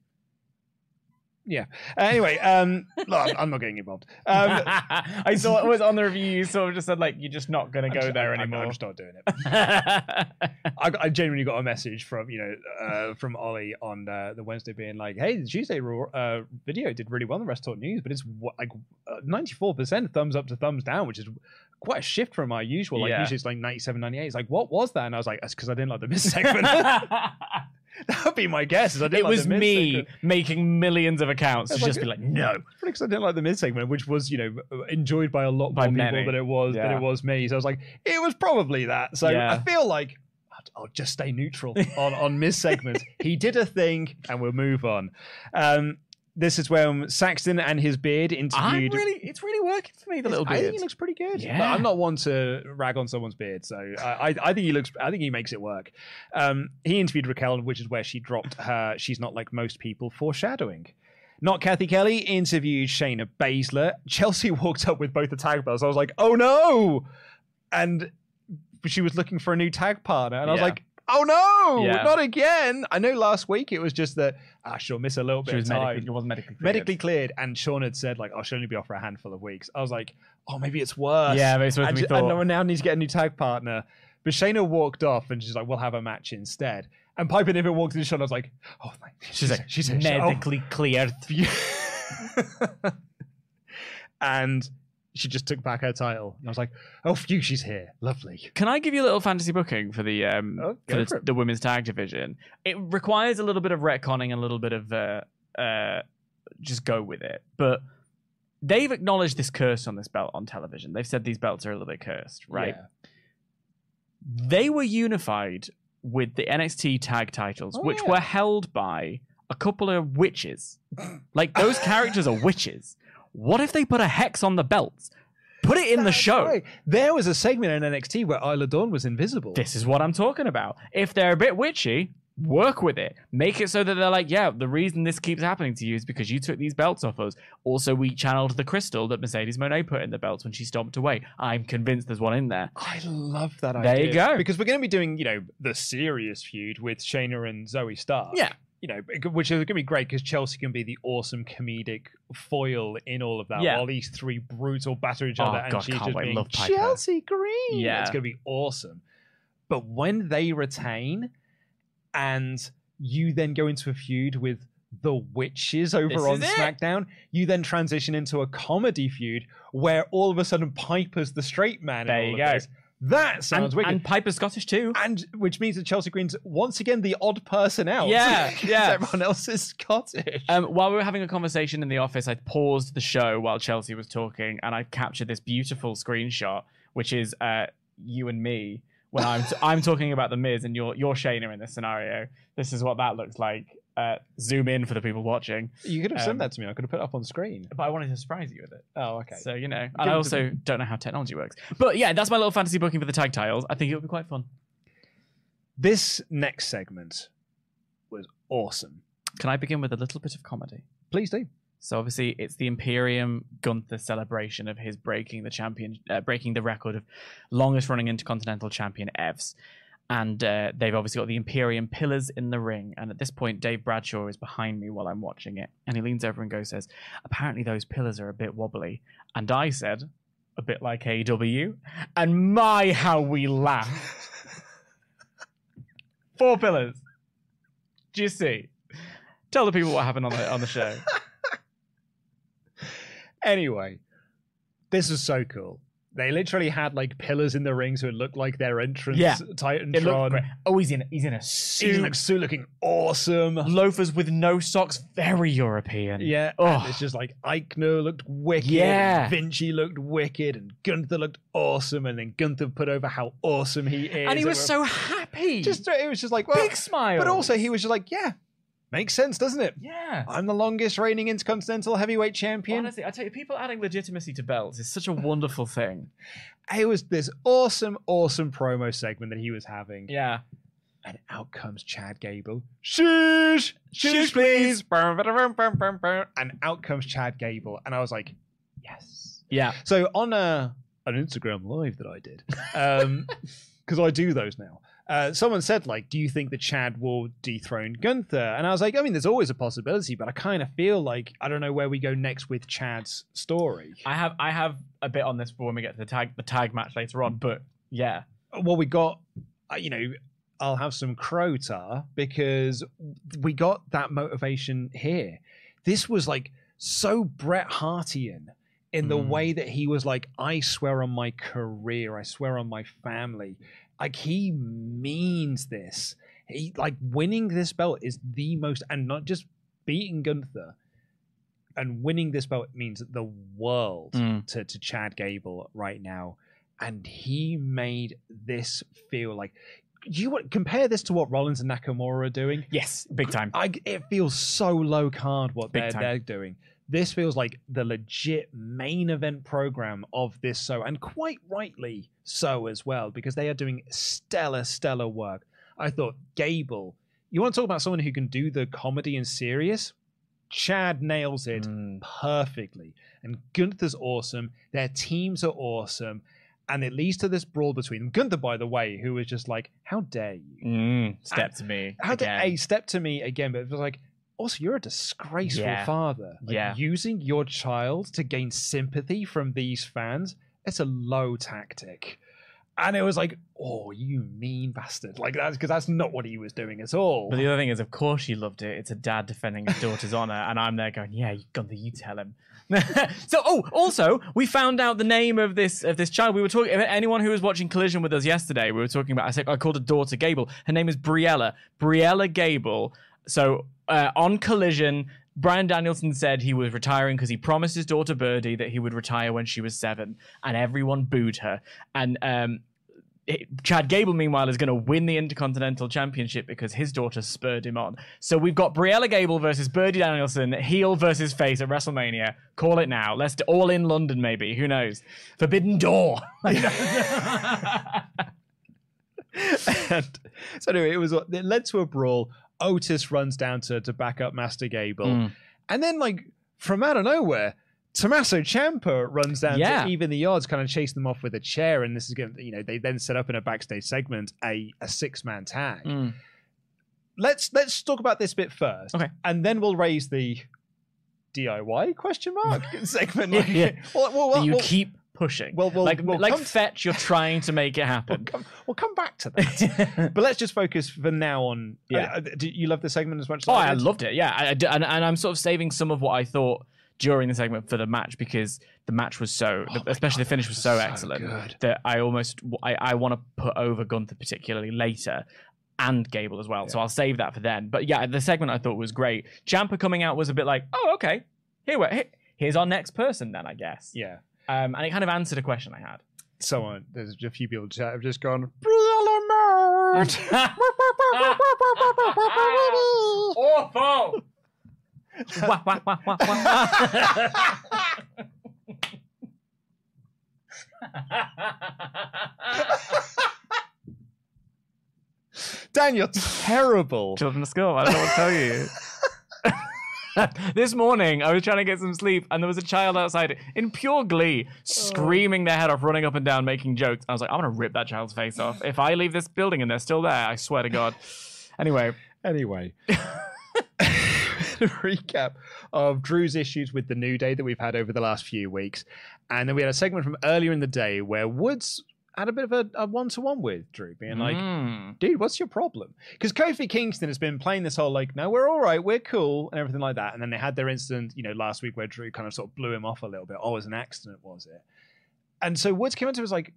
Yeah. Uh, anyway, um, look, I'm, I'm not getting involved. Um, I saw it was on the review. You sort of just said like you're just not going to go I'm- there I'm- anymore. I'm just not doing it. I, I genuinely got a message from you know uh, from Ollie on uh, the Wednesday being like, "Hey, the Tuesday uh, video did really well in the WrestleTalk News, but it's like ninety four percent thumbs up to thumbs down, which is quite a shift from my usual. Like Yeah. usually it's like 97, 98. It's like, what was that? And I was like, that's because I didn't like the Miz segment. that would be my guess. I didn't it like was me segment. making millions of accounts to just be like, no. because I didn't like the Miz segment, which was you know enjoyed by a lot By more people many. than it was than it was me. So I was like, it was probably that. So Yeah. I feel like I'll- just stay neutral on on Miz segment. he did a thing, and we'll move on. Um, this is when Saxton and his beard I'm interviewed. really, it's really working for me. The little I beard. think he looks pretty good. Yeah. But I'm not one to rag on someone's beard, so I, I, I think he looks. I think he makes it work. Um, he interviewed Raquel, which is where she dropped her. She's not like most people foreshadowing. Not Cathy Kelly interviewed Shayna Baszler. Chelsea walked up with both the tag belts. I was like, oh no! And she was looking for a new tag partner, and I was like, oh no, Yeah. not again! I know last week it was just that ah, she'll miss a little bit she was of time medically, it wasn't medically cleared. medically cleared, and Sean had said like, "I should only be off for a handful of weeks." I was like, "Oh, maybe it's worse." Yeah, maybe it's worse and, than we ju- and. I now need to get a new tag partner. But Shayna walked off, and she's like, "We'll have a match instead." And Piper Niven walked in, Sean. I was like, "Oh, thank She's like, she's oh." medically cleared. and she just took back her title, and I was like, "Oh, phew, she's here, lovely." Can I give you a little fantasy booking for the um Oh, for the, for the women's tag division? It requires a little bit of retconning, and a little bit of uh, uh, just go with it. But they've acknowledged this curse on this belt on television. They've said these belts are a little bit cursed, right? Yeah. They were unified with the NXT tag titles, Oh, which yeah. were held by a couple of witches. like those characters are witches. What if they put a hex on the belts? Put it in the show. right. There was a segment in NXT where Isla Dawn was invisible. This is what I'm talking about. If they're a bit witchy, work with it. Make it so that they're like, yeah, the reason this keeps happening to you is because you took these belts off us. Also, we channeled the crystal that Mercedes Moné put in the belts when she stomped away. I'm convinced there's one in there. I love that There idea. you go. Because we're going to be doing, you know, the serious feud with Shayna and Zoey Stark. Yeah. You know, which is going to be great because Chelsea can be the awesome comedic foil in all of that. Yeah. While these three brutes all batter each Oh, other, and God, she's just wait. being. Chelsea Green. Yeah. it's going to be awesome. But when they retain, and you then go into a feud with the witches over This on is it. SmackDown, you then transition into a comedy feud where all of a sudden Piper's the straight man. There you of go. this. That sounds And, wicked. and Piper's Scottish too. And which means that Chelsea Green's once again the odd person out. Yeah, yeah. Everyone else is Scottish. Um, while we were having a conversation in the office, I paused the show while Chelsea was talking, and I captured this beautiful screenshot, which is uh, you and me when I'm t- I'm talking about the Miz and you're you're Shayna in this scenario. This is what that looks like. Uh, zoom in for the people watching. you could have um, sent that to me. I could have put it up on screen. But I wanted to surprise you with it. Oh, okay. So you know, and I also don't know how technology works. But yeah, that's my little fantasy booking for the tag titles. I think it'll be quite fun. this next segment was awesome. Can I begin with a little bit of comedy? Please do. So obviously, it's the Imperium Gunther celebration of his breaking the champion, uh, breaking the record of longest running Intercontinental Champion Evs, and uh, they've obviously got the Imperium pillars in the ring. And at this point, Dave Bradshaw is behind me while I'm watching it, and he leans over and goes, "says Apparently, those pillars are a bit wobbly." And I said, "A bit like AEW," and my how we laughed. Four pillars. Do you see? Tell the people what happened on the on the show. Anyway, this was so cool. They literally had like pillars in the ring, so it looked like their entrance. Yeah. Titantron. It looked great. Oh, he's in a he's in a He's suit. like suit looking awesome. Loafers with no socks, very European. Yeah, Oh. it's just like Eichner looked wicked. Yeah. Vinci looked wicked, and Gunther looked awesome. And then Gunther put over how awesome he is. and he was so happy. just it was just like well, big smile. but also he was just like yeah, makes sense, doesn't it? yeah. I'm the longest reigning intercontinental heavyweight champion. Honestly, I tell you, people adding legitimacy to belts is such a wonderful thing. It was this awesome, awesome promo segment that he was having. Yeah. And out comes Chad Gable. Shush! Shush, please! And out comes Chad Gable. And I was like, yes. Yeah. So on a, an Instagram live that I did, um, because I do those now, uh, someone said, like, do you think that Chad will dethrone Gunther? And I was like, I mean, there's always a possibility, but I kind of feel like I don't know where we go next with Chad's story. I have I have a bit on this for when we get to the tag the tag match later on, but yeah. well, we got, uh, you know, I'll have some Crota because we got that motivation here. This was like so Bret Hartian in the Mm. way that he was like, I swear on my career, I swear on my family. Like he means this. He like winning this belt is the most, and not just beating Gunther. And winning this belt means the world Mm. to, to Chad Gable right now and he made this feel like you would compare this to what Rollins and Nakamura are doing. Yes, big time. I, it feels so low card what Big they're, time. they're doing. This feels like the legit main event program of this show, and quite rightly so as well, because they are doing stellar, stellar work. I thought Gable, you want to talk about someone who can do the comedy and serious? Chad nails it Mm. perfectly. And Gunther's awesome. Their teams are awesome. And it leads to this brawl between them. Gunther, by the way, who was just like, How dare you? Mm. Step to me. How dare again. a step to me again? But it was like, also, you're a disgraceful Yeah. father. Like, Yeah. Using your child to gain sympathy from these fans, it's a low tactic. And it was like, oh, you mean bastard. Like that's because that's not what he was doing at all. But the other thing is, of course, she loved it. It's a dad defending his daughter's honor, and I'm there going, "Yeah, Gunther, you tell him." so, oh, also, we found out the name of this of this child. We were talking. Anyone who was watching Collision with us yesterday, we were talking about. I said I called her daughter Gable. Her name is Briella. Briella Gable. So uh, on Collision. Bryan Danielson said he was retiring because he promised his daughter Birdie that he would retire when she was seven, and everyone booed her. And um, it- Chad Gable, meanwhile, is going to win the Intercontinental Championship because his daughter spurred him on. So we've got Briella Gable versus Birdie Danielson, heel versus face at WrestleMania. Call it now. Let's do all in London, maybe. Who knows? Forbidden Door. and so anyway, it was it led to a brawl. Otis runs down to to back up Master Gable, Mm. and then like from out of nowhere, Tommaso Ciampa runs down Yeah. to even the odds, kind of chase them off with a chair. And this is going, to you know, they then set up in a backstage segment a a six man tag. Mm. Let's let's talk about this bit first, Okay. and then we'll raise the DIY question mark segment. Yeah, yeah. Well, well, well, you keep pushing. Well, we'll- like we'll like come to- fetch, you're trying to make it we'll happen. come, we'll come back to that. but let's just focus for now on. Yeah. Uh, do you love the segment as much as I Oh, I I loved it. Yeah, I, I and, and I'm sort of saving some of what I thought during the segment for the match because the match was so, especially the finish was so, so excellent good. that I almost I, I want to put over Gunther particularly later. And Gable as well, so I'll save that for then. But yeah, the segment I thought was great. Ciampa coming out was a bit like, oh okay, here we here, here's our next person then, I guess. Yeah. Um, and it kind of answered a question I had. So on. There's a few people that have just gone. "Brilliant." Awful. Wah, wah, wah, wah, wah. Dan, you're terrible. Children of school. I don't know what to tell you. this morning, I was trying to get some sleep, and there was a child outside in pure glee, screaming their head off, running up and down, making jokes. I was like, I'm gonna rip that child's face off. If I leave this building and they're still there, I swear to God. Anyway, Anyway. A recap of Drew's issues with the New Day that we've had over the last few weeks. And then we had a segment from earlier in the day where Woods had a bit of a, a one-to-one with Drew, being like, mm, dude, what's your problem? Because Kofi Kingston has been playing this whole like, no, we're all right, we're cool, and everything like that. And then they had their incident, you know, last week where Drew kind of sort of blew him off a little bit. Oh, it was an accident, was it? And so Woods came into it was like,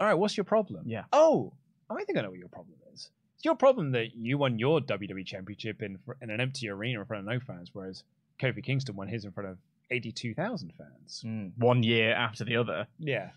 all right, what's your problem? Yeah. Oh, I think I know what your problem is. It's your problem that you won your WWE Championship in in an empty arena in front of no fans, whereas Kofi Kingston won his in front of eighty-two thousand fans. mm, one year after the other. Yeah.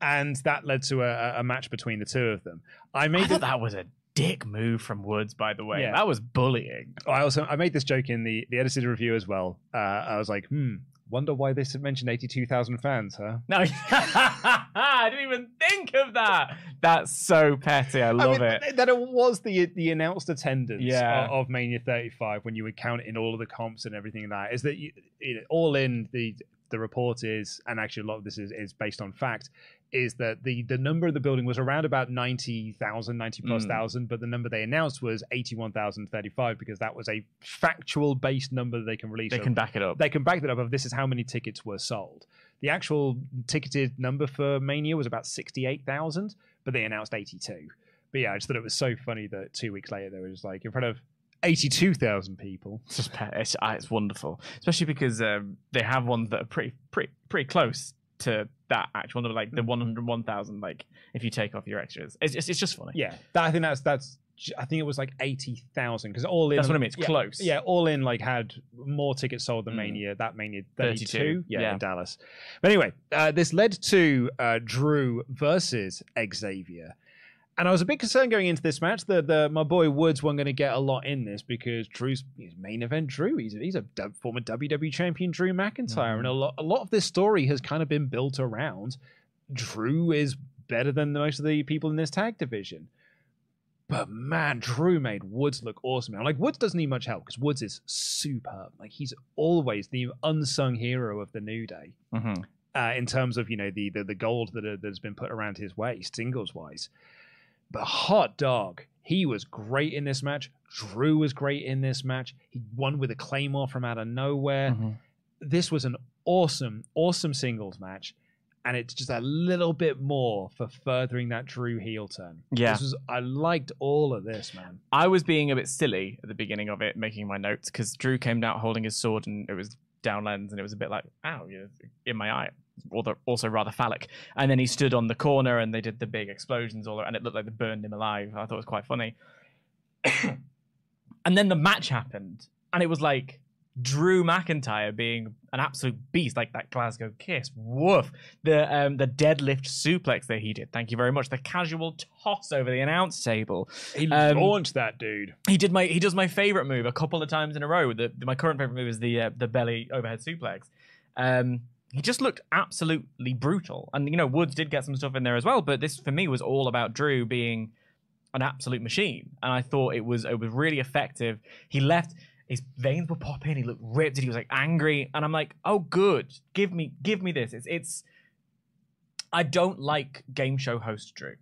And that led to a, a match between the two of them. I made I thought that was a dick move from Woods, by the way. Yeah. That was bullying. I also I made this joke in the the edited review as well. Uh, I was like, hmm, wonder why this mentioned eighty two thousand fans, huh? No, I didn't even think of that. That's so petty. I love I mean, it. That it was the the announced attendance Yeah. of, of Mania 35 when you would count in all of the comps and everything like that. Is that you, it, all in the the report is, and actually a lot of this is, is based on fact, is that the the number of the building was around about 90,000, 90 plus Mm. thousand, but the number they announced was 81,035 because that was a factual based number that they can release. They can back it up. they can back that up of this is how many tickets were sold. The actual ticketed number for Mania was about 68,000, but they announced 82. But yeah, I just thought it was so funny that two weeks later they were just like in front of 82,000 people. It's just it's, it's wonderful, especially because um, they have ones that are pretty pretty pretty close to that actual number, like the Mm. one hundred one thousand. Like if you take off your extras, it's it's, it's just funny. Yeah, that, I think that's that's. I think it was like eighty thousand because all in. That's what I mean, it's yeah, close. Yeah, all in like had more tickets sold than Mm. Mania. That Mania thirty-two. 32, Yeah, yeah. in Dallas. But anyway, uh, this led to uh, Drew versus Xavier. And I was a bit concerned going into this match that the, my boy Woods wasn't going to get a lot in this because Drew's main event Drew. He's, he's a former WWE champion Drew McIntyre. And a lot, a lot of this story has kind of been built around Drew is better than most of the people in this tag division. But man, Drew made Woods look awesome. And like Woods doesn't need much help because Woods is superb. Like he's always the unsung hero of the New Day Mhm. uh, in terms of you know the the, the gold that, uh, that has been put around his waist, singles wise. But hot dog, he was great in this match. Drew was great in this match. He won with a claymore from out of nowhere. Mhm. This was an awesome, awesome singles match. And it's just a little bit more for furthering that Drew heel turn. Yeah. This was I liked all of this, man. I was being a bit silly at the beginning of it, making my notes because Drew came out holding his sword and it was down lens and it was a bit like, ow, in my eye. Also rather phallic. And then he stood on the corner and they did the big explosions all and it looked like they burned him alive. I thought it was quite funny. and then the match happened and it was like Drew McIntyre being an absolute beast, like that Glasgow kiss. Woof. The um, the deadlift suplex that he did. Thank you very much. The casual toss over the announce table. He Um, launched that dude. He did my he does my favorite move a couple of times in a row. The, my current favorite move is the uh, the belly overhead suplex. Um, he just looked absolutely brutal, and you know Woods did get some stuff in there as well. But this for me was all about Drew being an absolute machine, and I thought it was it was really effective. He left. His veins were popping. He looked ripped. And he was like angry, and I'm like, "Oh, good. Give me, give me this." It's, it's. I don't like game show host Drew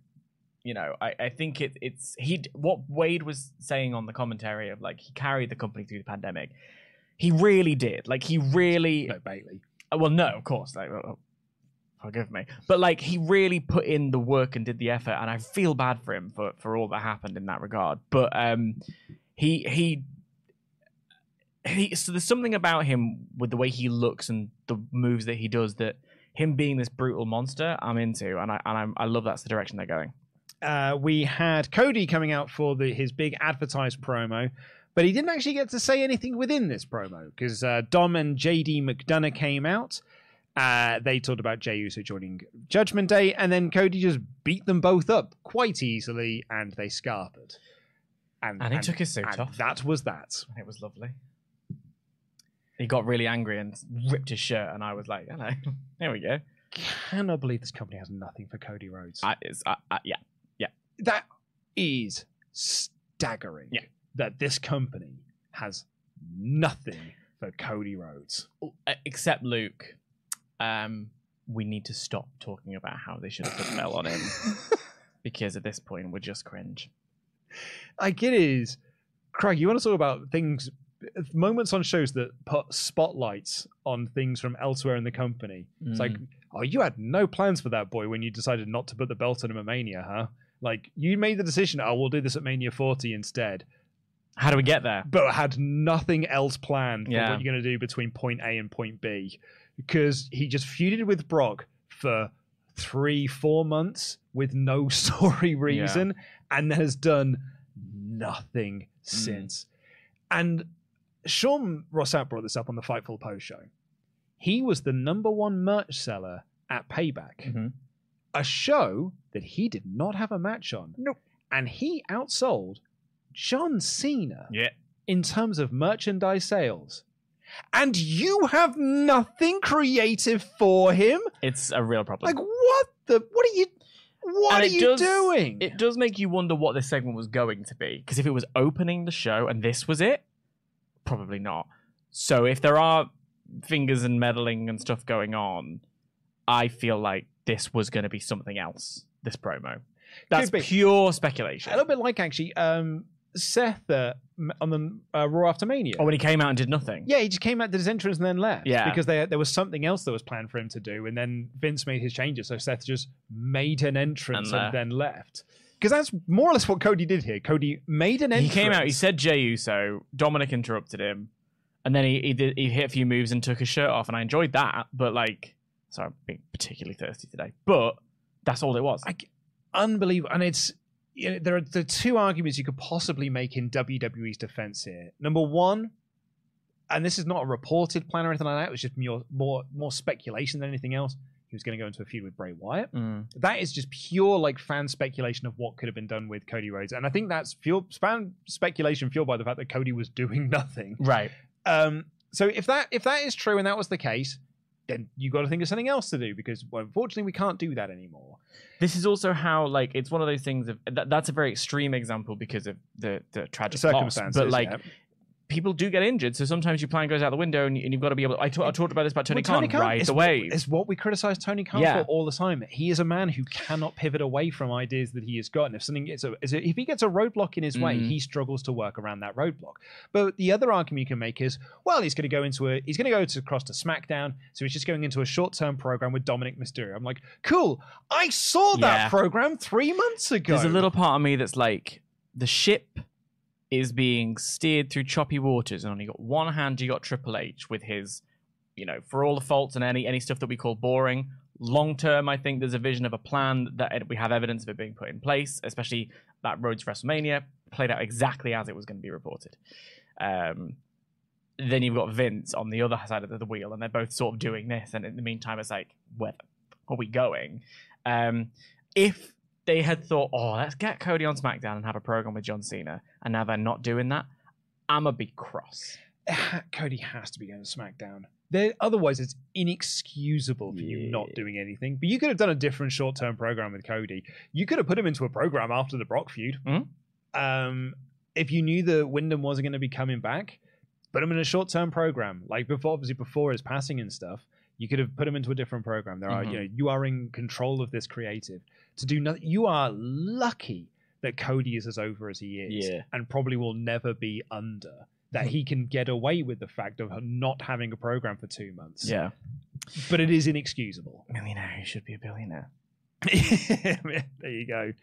you know, I, I think it, it's he. What Wade was saying on the commentary of like he carried the company through the pandemic. He really did. Like he really. No, Bayley. Uh, Well, no, of course. Like, oh, forgive me, but like he really put in the work and did the effort, and I feel bad for him for for all that happened in that regard. But um, he he. He, so there's something about him with the way he looks and the moves that he does that him being this brutal monster I'm into and I and I'm, I love that's the direction they're going. uh, we had Cody coming out for the, his big advertised promo, but he didn't actually get to say anything within this promo because uh, Dom and JD McDonagh came out. Uh, they talked about Jey Uso joining Judgment Day, and then Cody just beat them both up quite easily, and they scarpered. And he took his suit and off. That was that. It was lovely. He got really angry and ripped his shirt, and I was like, "Hello, here we go." Cannot believe this company has nothing for Cody Rhodes. I, I, I, yeah, that is staggering. Yeah. That this company has nothing for Cody Rhodes. Uh, except Luke. Um, we need to stop talking about how they should have put the belt on him because at this point we're just cringe. Like it is, Craig. You want to talk about things, moments on shows that put spotlights on things from elsewhere in the company. It's like, oh, you had no plans for that boy when you decided not to put the belt on him at Mania, huh? Like you made the decision, oh, we'll do this at Mania 40 instead, How do we get there? but had nothing else planned for Yeah. what you're going to do between point A and point B, because he just feuded with Brock for three, four months with no story reason, and has done nothing since. And Sean Ross Sapp brought this up on the Fightful post show. He was the number one merch seller at Payback, Mhm. a show that he did not have a match on. Nope. And he outsold John Cena Yeah. in terms of merchandise sales. And you have nothing creative for him? It's a real problem. Like what the what are you what And are you does- doing? It does make you wonder what this segment was going to be. Because if it was opening the show and this was it, probably not. So if there are fingers and meddling and stuff going on, I feel like this was going to be something else. This promo. That's pure speculation. a little bit like actually um Seth uh, on the uh, Raw After Mania. Oh, when he came out and did nothing. Yeah, he just came out, did his entrance, and then left. Yeah. because there there was something else that was planned for him to do, and then Vince made his changes. So Seth just made an entrance And and, then left. Because that's more or less what Cody did here. Cody made an entrance. He came out. He said Jey Uso. Dominic interrupted him, and then he he, did, he hit a few moves and took his shirt off, and I enjoyed that. But like, sorry, I'm being particularly thirsty today. But that's all it was. I- unbelievable. And it's you know, there are the two arguments you could possibly make in WWE's defense here. Number one, and this is not a reported plan or anything like that. It was just more more more speculation than anything else. He was going to go into a feud with Bray Wyatt. Mm. That is just pure like fan speculation of what could have been done with Cody Rhodes, and I think that's fuel, fan speculation fueled by the fact that Cody was doing nothing. Right. Um, so if that if that is true and that was the case, then you got to think of something else to do because well, unfortunately we can't do that anymore. This is also how like it's one of those things of that, that's a very extreme example because of the the tragic loss. Circumstances, But like yeah. People do get injured, so sometimes your plan goes out the window, and, you, and you've got to be able. I ta- I talked about this about Tony Well, Khan. Ride is the what- wave. Is what we criticize Tony Khan Yeah. for all the time. He is a man who cannot pivot away from ideas that he has gotten. If something gets a, if he gets a roadblock in his way, Mhm. he struggles to work around that roadblock. But the other argument you can make is, well, he's going to go into a he's going to go to across to SmackDown, so he's just going into a short term program with Dominic Mysterio. I'm like, cool. I saw that Yeah. program three months ago. There's a little part of me that's like the ship is being steered through choppy waters, and on you got one hand you got Triple H with his, you know, for all the faults and any any stuff that we call boring. Long term, I think there's a vision of a plan that we have evidence of it being put in place, especially that Rhodes WrestleMania played out exactly as it was going to be reported. Um, then you've got Vince on the other side of the wheel, and they're both sort of doing this. And in the meantime, it's like, where are we going? Um, if they had thought, oh, let's get Cody on SmackDown and have a program with John Cena, and now they're not doing that, I'm a big cross. Cody has to be going to SmackDown. There, otherwise, it's inexcusable for you not doing anything. But you could have done a different short-term program with Cody. You could have put him into a program after the Brock feud. Mhm. Um, if you knew that Windham wasn't going to be coming back, put him in a short-term program. Like before, obviously before his passing and stuff, you could have put him into a different program. There are, Mhm. you know, you are in control of this creative to do nothing. You are lucky that Cody is as over as he is, Yeah. and probably will never be under. That he can get away with the fact of not having a program for two months. Yeah. but it is inexcusable. Millionaire, he should be a billionaire. there you go.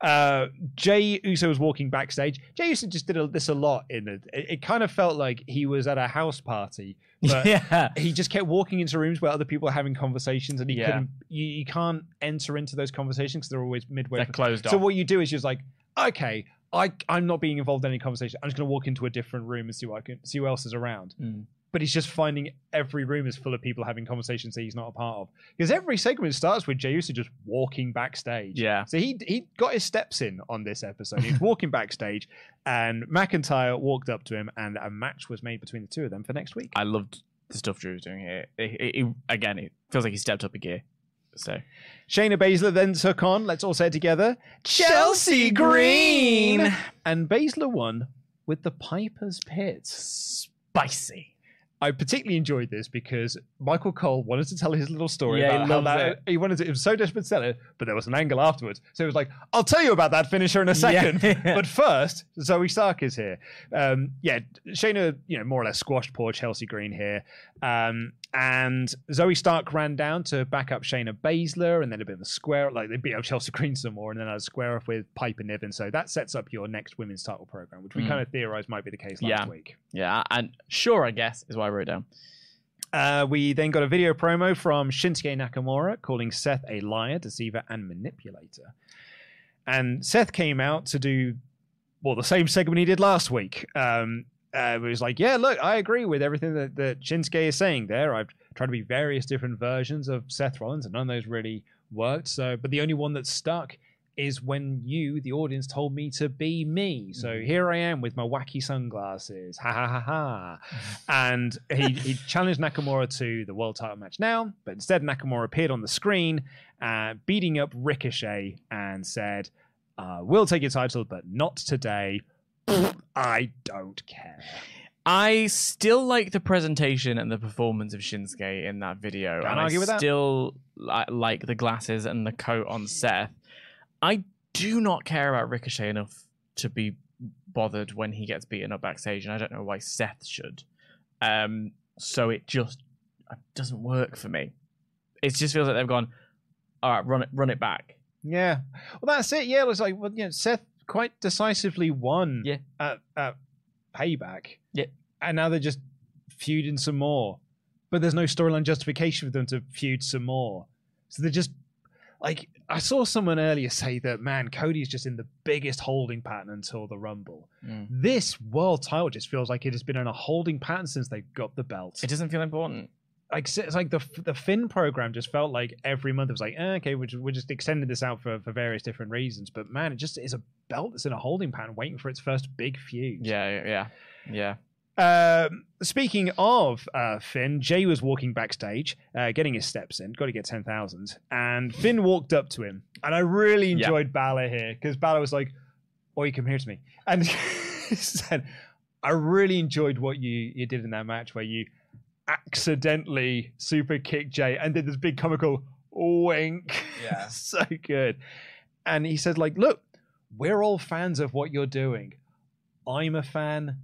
Uh, Jey Uso was walking backstage. Jey Uso just did a, this a lot in it. It, it kind of felt like he was at a house party, but yeah. he just kept walking into rooms where other people are having conversations, and he Yeah. couldn't. You, you can't enter into those conversations because they're always midway. They're closed so off. what you do is you're just like, okay, I I'm not being involved in any conversation. I'm just going to walk into a different room and see what I can see who else is around. Mm. But he's just finding every room is full of people having conversations that he's not a part of. Because every segment starts with Jey Uso just walking backstage. Yeah. So he he got his steps in on this episode. He's walking backstage, and McIntyre walked up to him, and a match was made between the two of them for next week. I loved the stuff Drew was doing here. It, it- it- again, it feels like he stepped up a gear. So Shayna Baszler then took on, let's all say it together, Chelsea Green. And Baszler won with the Piper's Pit. spicy. I particularly enjoyed this because Michael Cole wanted to tell his little story Yeah, he about how that it. he wanted to. It was so desperate to tell it, but there was an angle afterwards. So it was like, "I'll tell you about that finisher in a second, Yeah. but first, Zoey Stark is here. Um, yeah, Shayna, you know, more or less squashed poor Chelsea Green here, um, and Zoey Stark ran down to back up Shayna Baszler, and then a bit of a square. Like they beat up Chelsea Green some more, and then a square off with Piper Niven. So that sets up your next women's title program, which we Mm. kind of theorized might be the case last Yeah. week. Yeah, and sure, I guess is what I wrote down. Uh, we then got a video promo from Shinsuke Nakamura calling Seth a liar, deceiver, and manipulator. And Seth came out to do, well, the same segment he did last week. Um, uh, it was like, yeah, look, I agree with everything that, that Shinsuke is saying there. I've tried to be various different versions of Seth Rollins, and none of those really worked. So, but the only one that stuck is when you, the audience, told me to be me. So here I am with my wacky sunglasses. Ha ha ha ha. And he, he challenged Nakamura to the world title match now, but instead Nakamura appeared on the screen, uh, beating up Ricochet and said, uh, We'll take your title, but not today. I don't care. I still like the presentation and the performance of Shinsuke in that video. Can't and argue I with that. still li- like the glasses and the coat on Seth. I do not care about Ricochet enough to be bothered when he gets beaten up backstage, and I don't know why Seth should. Um, so it just it doesn't work for me. It just feels like they've gone, all right, run it, run it back. Yeah. Well, that's it. Yeah, it was like, well, you know, Seth quite decisively won Yeah. at, at Payback. Yeah. And now they're just feuding some more. But there's no storyline justification for them to feud some more. So they're just like, I saw someone earlier say that, man, Cody's just in the biggest holding pattern until the Rumble. Mm. This world title just feels like it has been in a holding pattern since they got the belt It doesn't feel important. Like it's like the the Finn program just felt like every month it was like eh, okay we're just, we're just extending this out for, for various different reasons but man it just is a belt that's in a holding pattern waiting for its first big feud Yeah, yeah, yeah. um, speaking of uh, Finn, Jey was walking backstage, uh, getting his steps in. Got to get ten thousand, and Finn walked up to him, and I really Yeah. enjoyed Balor here because Balor was like, "Oh, you come here to me," and he said, "I really enjoyed what you you did in that match where you accidentally super kicked Jey and did this big comical wink. Yeah. so good." And he said, "Like, look, we're all fans of what you're doing. I'm a fan."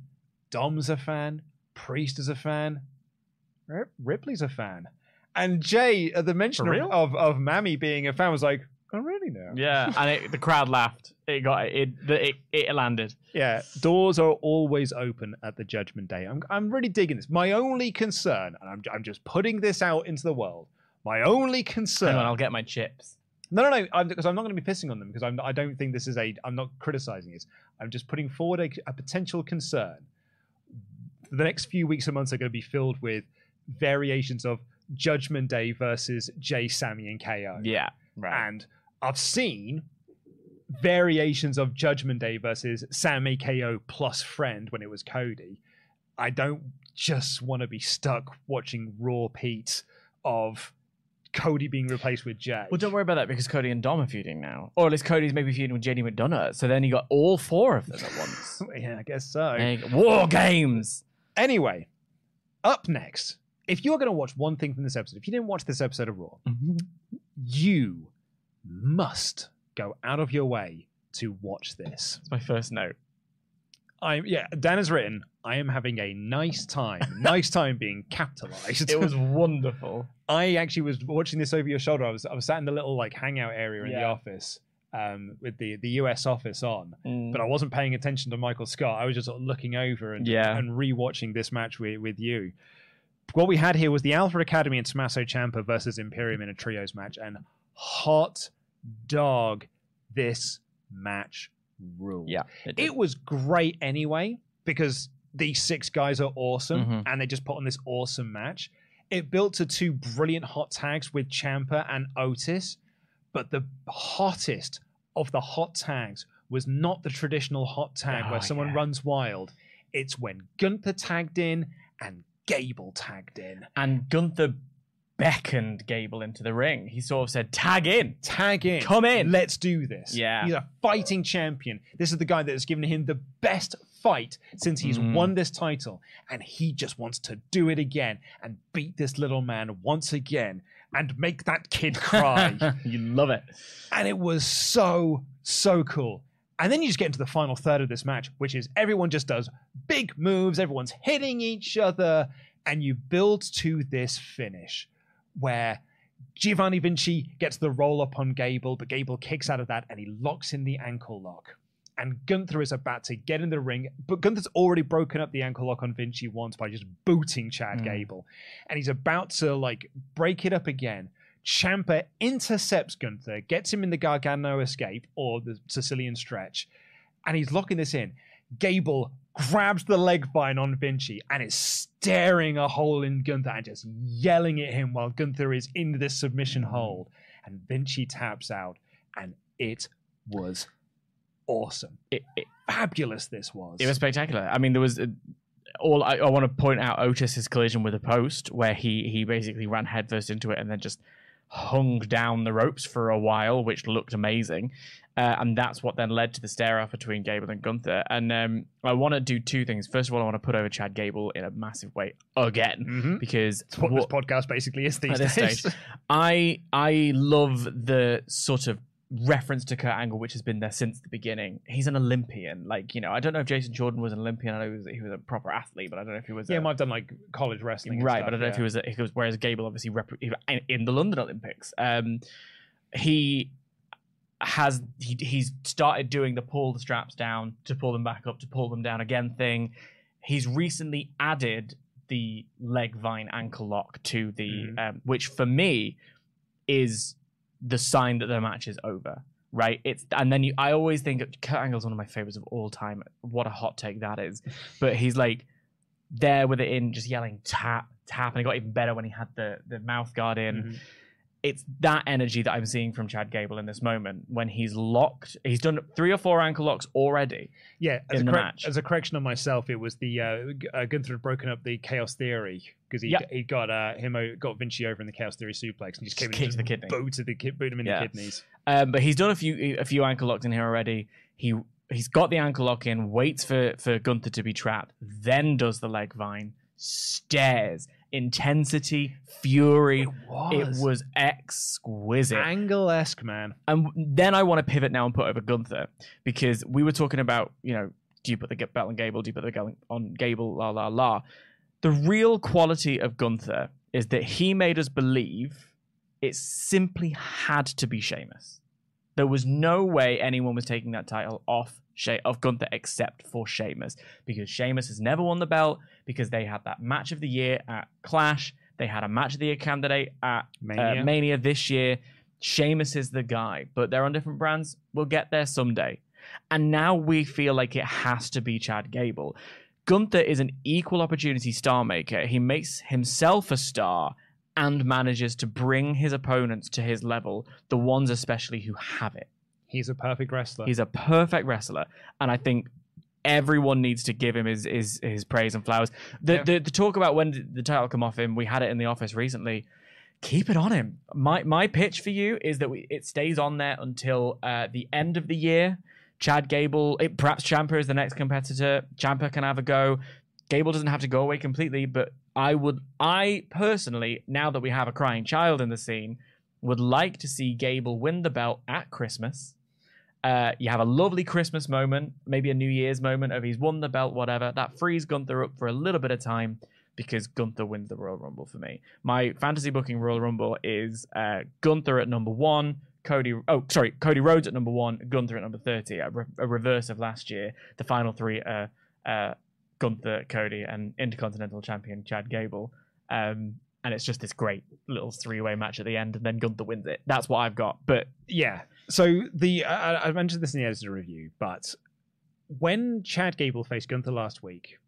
Dom's a fan. Priest is a fan. Rip- Ripley's a fan. And Jey, at the mention of, of of Mami being a fan, was like, "Oh, really now?" Yeah, and it, the crowd laughed. It got it. It, it landed. Yeah, doors are always open at the Judgment Day. I'm, I'm really digging this. My only concern, and I'm, I'm just putting this out into the world. My only concern. Hang on, I'll get my chips. No, no, no. I'm, because I'm not going to be pissing on them because I'm, I don't think this is a. I'm not criticizing it. I'm just putting forward a, a potential concern. the next few weeks and months are going to be filled with variations of Judgment Day versus Jey, Sami, and KO. Yeah. Right. And I've seen variations of Judgment Day versus Sami KO plus friend when it was Cody. I don't just want to be stuck watching Raw Pete of Cody being replaced with Jey. Well, don't worry about that because Cody and Dom are feuding now, or at least Cody's maybe feuding with JD McDonagh. So then you got all four of them at once. yeah, I guess so. War games. Anyway, up next, if you're going to watch one thing from this episode, if you didn't watch this episode of Raw, mm-hmm. you must go out of your way to watch this. It's my first note. I yeah, Dan has written, I am having a nice time. nice time being capitalized. It was wonderful. I actually was watching this over your shoulder. I was I was sat in the little like hangout area in the office um, with the the US office on, Mm. but I wasn't paying attention to Michael Scott. I was just sort of looking over and Yeah. and rewatching this match with with you. What we had here was the Alpha Academy and Tommaso Ciampa versus Imperium in a trios match, and hot dog, this match ruled. Yeah, it. It was great anyway because these six guys are awesome Mhm. and they just put on this awesome match. It built to two brilliant hot tags with Ciampa and Otis, but the hottest of the hot tags was not the traditional hot tag Oh, where someone yeah. runs wild. It's when Gunther tagged in and Gable tagged in. and Gunther beckoned Gable into the ring. He sort of said, "Tag in." Tag in. Come in. Let's do this. Yeah. He's a fighting champion. This is the guy that has given him the best fight since he's Mm. won this title. And he just wants to do it again and beat this little man once again and make that kid cry. you love it. and it was so, so cool. And then you just get into the final third of this match, which is everyone just does big moves, everyone's hitting each other, and you build to this finish where Giovanni Vinci gets the roll up on Gable, but Gable kicks out of that and he locks in the ankle lock. And Gunther is about to get in the ring, but Gunther's already broken up the ankle lock on Vinci once by just booting Chad Mm. Gable. And he's about to like break it up again. Ciampa intercepts Gunther, gets him in the Gargano escape or the Sicilian stretch, and he's locking this in. Gable grabs the leg vine on Vinci and is staring a hole in Gunther and just yelling at him while Gunther is in this submission hold. And Vinci taps out, and it was awesome. It, it, Fabulous this was. it was spectacular. I mean, there was. A, all I, I want to point out Otis's collision with a post where he he basically ran headfirst into it and then just hung down the ropes for a while, which looked amazing. Uh, and that's what then led to the stare off between Gable and Gunther. And um, I want to do two things. First of all, I want to put over Chad Gable in a massive way again Mhm. because It's what what- this podcast basically is these at this days. stage. I I love the sort of reference to Kurt Angle, which has been there since the beginning. He's an Olympian. Like you know, I don't know if Jason Jordan was an Olympian. I know he was, he was a proper athlete, but I don't know if he was. yeah, a, he might have done like college wrestling. right, stuff, but I don't know if he was. A, he was whereas Gable obviously rep, in the London Olympics. Um, he has he, he's started doing the pull the straps down to pull them back up to pull them down again thing. He's recently added the leg vine ankle lock to the Mhm. um, which for me is the sign that the match is over. Right, it's and then you. I always think Kurt Angle's one of my favorites of all time. What a hot take that is! But he's like there with it in, just yelling tap tap, and it got even better when he had the the mouth guard in Mhm. It's that energy that I'm seeing from Chad Gable in this moment when he's locked. He's done three or four ankle locks already. Yeah, as, in a, the correc- match. as a correction on myself, it was the uh, uh, Gunther had broken up the Chaos Theory because he Yeah. he got uh, him got Vinci over in the Chaos Theory suplex and just Just came in kicked and the kidney. booted the ki- booted him in Yeah. the kidneys. Um, but he's done a few a few ankle locks in here already. He he's got the ankle lock in, waits for for Gunther to be trapped, then does the leg vine, stares, intensity, fury. It was exquisite. Angle-esque, man. And then I want to pivot now and put over Gunther because we were talking about, you know, do you put the belt on Gable? Do you put the belt on Gable? La la la. The real quality of Gunther is that he made us believe it simply had to be Sheamus. There was no way anyone was taking that title off She- of Gunther except for Sheamus because Sheamus has never won the belt because they had that match of the year at Clash. They had a match of the year candidate at Mania. uh, Mania this year. Sheamus is the guy, but they're on different brands. We'll get there someday. And now we feel like it has to be Chad Gable. Gunther is an equal opportunity star maker. He makes himself a star and manages to bring his opponents to his level, the ones especially who have it. He's a perfect wrestler. He's a perfect wrestler, and I think everyone needs to give him his his, his praise and flowers. The, Yeah. the the talk about when the title come off him, we had it in the office recently. Keep it on him. My my pitch for you is that we, it stays on there until uh, the end of the year. Chad Gable, it, perhaps Ciampa is the next competitor. Ciampa can have a go. Gable doesn't have to go away completely, but I would, I personally, now that we have a crying child in the scene, would like to see Gable win the belt at Christmas. Uh, you have a lovely Christmas moment, maybe a New Year's moment of he's won the belt, whatever. That frees Gunther up for a little bit of time because Gunther wins the Royal Rumble for me. My fantasy booking Royal Rumble is uh, Gunther at number one, Cody. Oh, sorry, Cody Rhodes at number one, Gunther at number thirty. A, re- a reverse of last year. The final three are uh, Gunther, Cody, and Intercontinental Champion Chad Gable. Um, and it's just this great little three-way match at the end, and then Gunther wins it. That's what I've got. But yeah. So the I, I- mentioned this in the editor review, but when Chad Gable faced Gunther last week,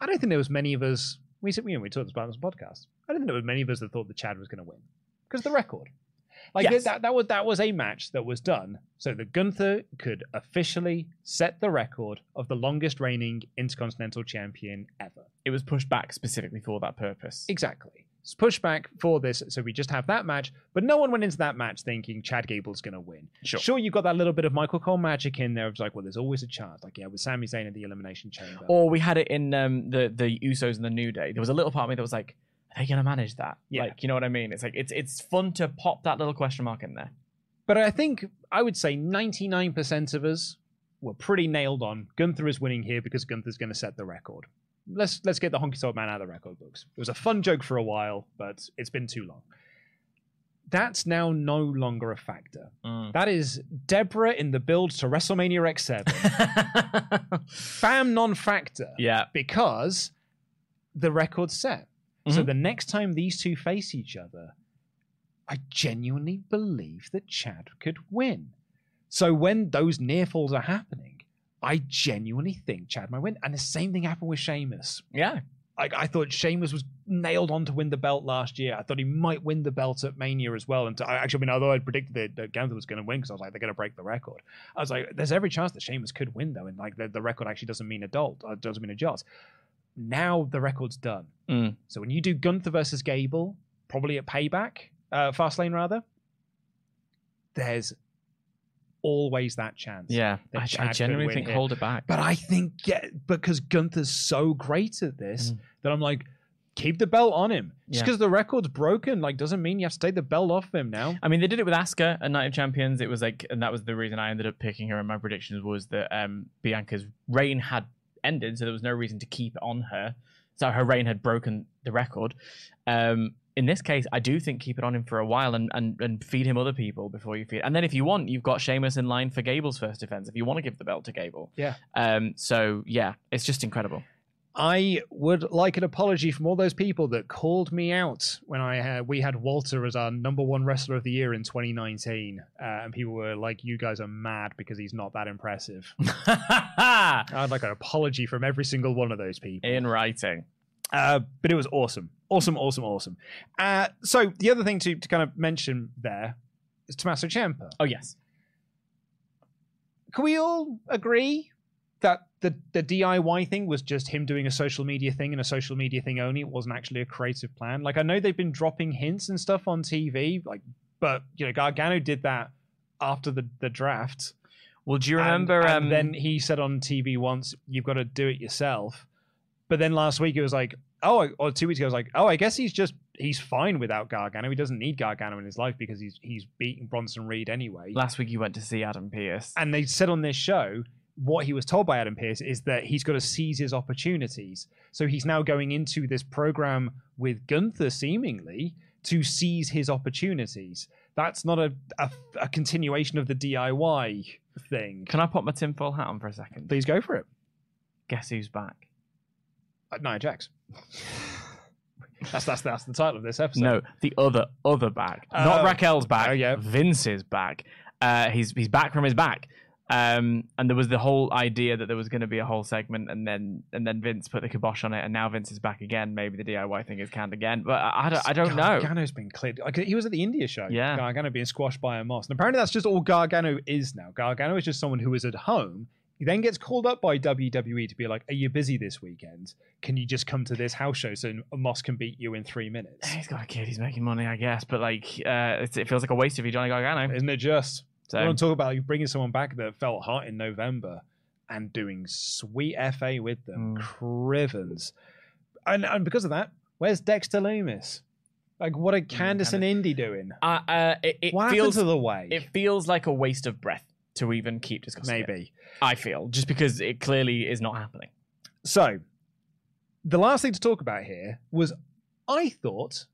I don't think there was many of us. We said, you know, we talked about this podcast. I don't think there were many of us that thought that Chad was going to win because the record. Like Yes. that, that was that was a match that was done so that Gunther could officially set the record of the longest reigning Intercontinental Champion ever. it was pushed back specifically for that purpose. Exactly. It's pushed back for this, so we just have that match. But no one went into that match thinking Chad Gable's going to win. Sure. you've got that little bit of Michael Cole magic in there. It's like, well, there's always a chance. Like, yeah, with Sami Zayn in the Elimination Chamber. Or we had it in um, the the Usos and the New Day. There was a little part of me that was like, are they going to manage that? Yeah. Like, you know what I mean? It's like it's it's fun to pop that little question mark in there. But I think I would say 99% of us were pretty nailed on. Gunther is winning here because Gunther's going to set the record. Let's let's get the honky tonk man out of the record books. It was a fun joke for a while, but it's been too long. That's now no longer a factor. That is Deborah in the build to WrestleMania X7. Bam non-factor. yeah. Because the record's set. So Mhm. the next time these two face each other, I genuinely believe that Chad could win. So when those near falls are happening, I genuinely think Chad might win. And the same thing happened with Sheamus. Yeah. Like I thought Sheamus was nailed on to win the belt last year. I thought he might win the belt at Mania as well. And I actually, I mean, although I predicted that, that Gunther was going to win because I was like, they're going to break the record. I was like, there's every chance that Sheamus could win though, and like the, the record actually doesn't mean a dolt, uh, doesn't mean a jot. Now the record's done. Mm. So when you do Gunther versus Gable, probably at Payback, uh, Fastlane rather, there's always that chance. Yeah. that I, Chad I genuinely think here. hold it back. But I think yeah, because Gunther's so great at this Mm. that I'm like, keep the belt on him. Just Yeah. because the record's broken, like, doesn't mean you have to take the belt off him now. I mean, they did it with Asuka at Night of Champions. It was like, and that was the reason I ended up picking her. And my predictions was that um, Bianca's reign had ended, so there was no reason to keep it on her. So her reign had broken the record. Um, in this case, I do think keep it on him for a while and, and, and feed him other people before you feed. And then if you want, you've got Sheamus in line for Gable's first defense. If you want to give the belt to Gable, Yeah. Um, so yeah, it's just incredible. I would like an apology from all those people that called me out when I had we had Walter as our number one wrestler of the year in 2019, uh, and people were like, "You guys are mad because he's not that impressive." I'd like an apology from every single one of those people. in writing. Uh, but it was awesome, awesome, awesome, awesome. Uh, so the other thing to, to kind of mention there is Tommaso Ciampa. Oh yes. Can we all agree that the the DIY thing was just him doing a social media thing and a social media thing only? It wasn't actually a creative plan. Like I know they've been dropping hints and stuff on TV, like, but you know Gargano did that after the the draft. Well, do you And- remember? and um, then he said on TV once, "You've got to do it yourself." But then last week it was like, "Oh," or two weeks ago, I was like, "Oh, I guess he's just he's fine without Gargano. He doesn't need Gargano in his life because he's he's beating Bronson Reed anyway." last week you went to see Adam Pearce. and they said on this show what he was told by Adam Pearce is that he's got to seize his opportunities. So he's now going into this program with Gunther seemingly to seize his opportunities. That's not a, a, a continuation of the DIY thing. Can I put my tinfoil hat on for a second? Please go for it. Guess who's back? Uh, Nia Jax. that's, that's that's the title of this episode. No, the other other bag. Oh. Not Raquel's back. Oh, yeah. Vince's back. Uh, he's he's back from his back. Um, and there was the whole idea that there was going to be a whole segment, and then and then Vince put the kibosh on it, and now Vince is back again. Maybe the DIY thing is canned again, but I, I don't, I don't know. Gargano's been cleared. Like, he was at the India show. Yeah. Gargano being squashed by a moss. And apparently that's just all Gargano is now. Gargano is just someone who is at home. He then gets called up by WWE to be like, Are you busy this weekend? Can you just come to this house show so Moss can beat you in three minutes? He's got a kid. He's making money, I guess, but like, uh, it, it feels like a waste if you Johnny Gargano. Isn't it just? So- We want to talk about like, bringing someone back that felt hot in November and doing sweet FA with them. Mm. Crivens. And, and because of that, where's Dexter Lumis? Like, what are Candice and Indi doing? Uh, uh, it, it what feels to the way? it feels like a waste of breath to even keep discussing. it. Maybe. I feel just because it clearly is not happening. So, the last thing to talk about here was I thought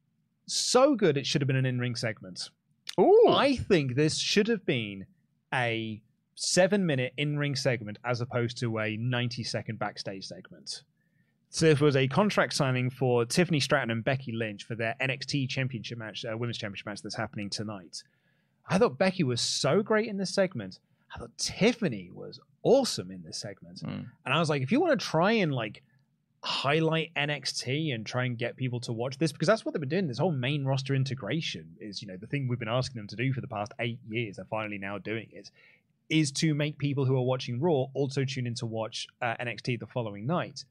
so good it should have been an in ring segment. Ooh, I think this should have been a seven minute in ring segment as opposed to a 90 second backstage segment. So if it was a contract signing for Tiffany Stratton and Becky Lynch for their NXT championship match, uh, women's championship match that's happening tonight. I thought Becky was so great in this segment. I thought Tiffany was awesome in this segment. Mm. And I was like, if you want to try and like highlight NXT and try and get people to watch this, because that's what they've been doing. This whole main roster integration is, you know, the thing we've been asking them to do for the past eight years. They're finally now doing it. Is to make people who are watching Raw also tune in to watch uh, NXT the following night.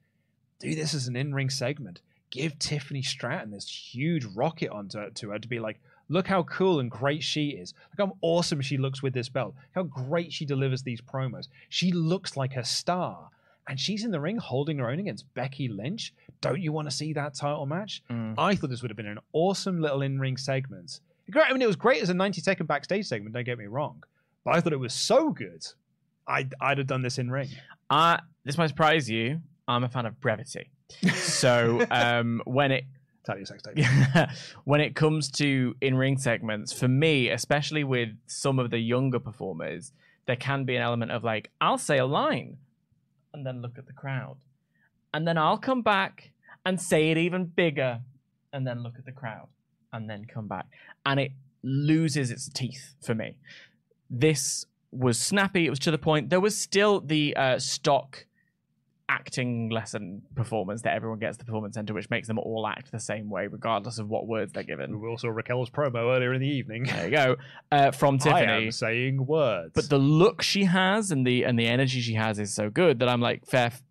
Do this as an in-ring segment. Give Tiffany Stratton this huge rocket onto to her to be like, look how cool and great she is. Look how awesome she looks with this belt. How great she delivers these promos. She looks like a star. And she's in the ring holding her own against Becky Lynch. Don't you want to see that title match? Mm. I thought this would have been an awesome little in-ring segment. Great- I mean, it was great as a 90-second backstage segment. Don't get me wrong, but I thought it was so good. I'd, I'd have done this in ring. Uh, this might surprise you. I'm a fan of brevity. So um, when it Tell sex tape. when it comes to in-ring segments, for me, especially with some of the younger performers, there can be an element of like, I'll say a line and then look at the crowd. And then I'll come back and say it even bigger and then look at the crowd and then come back. And it loses its teeth for me. This was snappy, it was to the point. There was still the uh, stock acting lesson performance that everyone gets the performance center, which makes them all act the same way, regardless of what words they're given. We also saw Raquel's promo earlier in the evening. There you go. Uh, from I Tiffany. am saying words. But the look she has and the and the energy she has is so good that I'm like, fair f-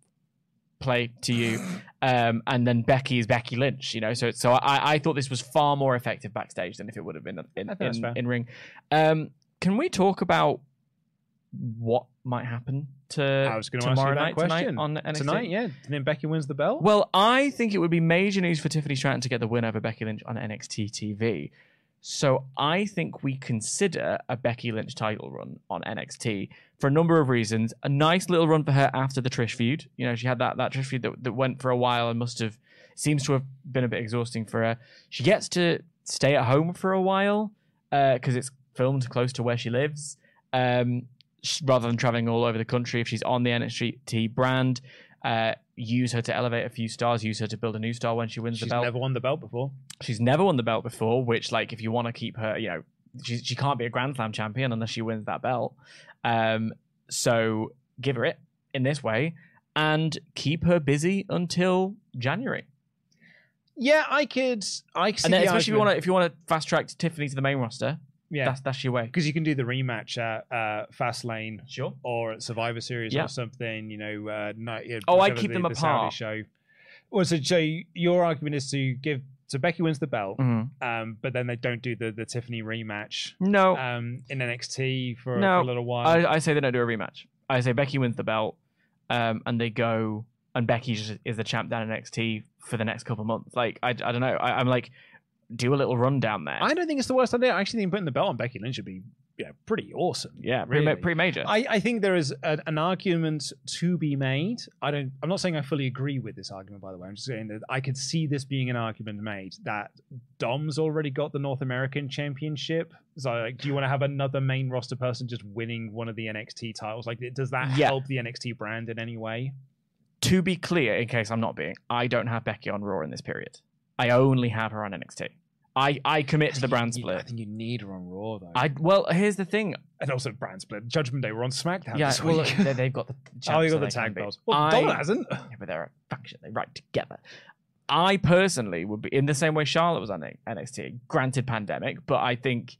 play to you. Um, and then Becky is Becky Lynch, you know. So so I, I thought this was far more effective backstage than if it would have been in I that's in, in ring. Um, can we talk about what might happen to I was going to ask you tomorrow that night question tonight on NXT? Tonight, yeah. And then Becky wins the belt. Well, I think it would be major news for Tiffany Stratton to get the win over Becky Lynch on NXT TV. So I think we consider a Becky Lynch title run on NXT for a number of reasons. A nice little run for her after the Trish feud. You know, she had that, that Trish feud that, that went for a while and must have seems to have been a bit exhausting for her. She gets to stay at home for a while because it's filmed close to where she lives. Um, rather than traveling all over the country, if she's on the NXT brand, uh, use her to elevate a few stars, use her to build a new star when she wins She's the belt. She's never won the belt before. She's never won the belt before, which, like, if you want to keep her, you know, she, she can't be a Grand Slam champion unless she wins that belt. Um, so give her it in this way and keep her busy until January. Yeah, I could. I could and then, the especially if you argument. want to, if you want to fast track Tiffany to the main roster, yeah, that's that's your way. because you can do the rematch at uh, Fastlane Sure. or at Survivor Series Yeah. or something. You know, uh, night, Oh, I keep the, them the Saudi apart. Show. Well, so, so your argument is to give so Becky wins the belt, Mhm. um, but then they don't do the the Tiffany rematch No, um, in NXT for, No, for a little while. I, I say they don't do a rematch. I say Becky wins the belt, um, and they go, and Becky is the champ down in NXT for the next couple months. Like I, I don't know. I, I'm like, do a little run down there. I don't think it's the worst idea. I actually think putting the belt on Becky Lynch would be yeah, pretty awesome. yeah, pretty, really. major. I, I think there is a, an argument to be made. I don't. I'm not saying I fully agree with this argument. By the way, I'm just saying that I could see this being an argument made that Dom's already got the North American Championship. So, like, do you want to have another main roster person just winning one of the NXT titles? Like, does that Yeah. help the NXT brand in any way? to be clear, in case I'm not being, I don't have Becky on Raw in this period. I only have her on NXT. I I commit to the brand You- I think you need her on Raw though. I well, here's the thing. and also brand split. Judgment Day were on SmackDown. Yeah, this well, week. they, they've got the oh, champs, you got the tag be. belts. Well, I- Donna hasn't. Yeah, but they're a faction. They ride together. I personally would be in the same way Charlotte was on NXT. Granted, pandemic, but I think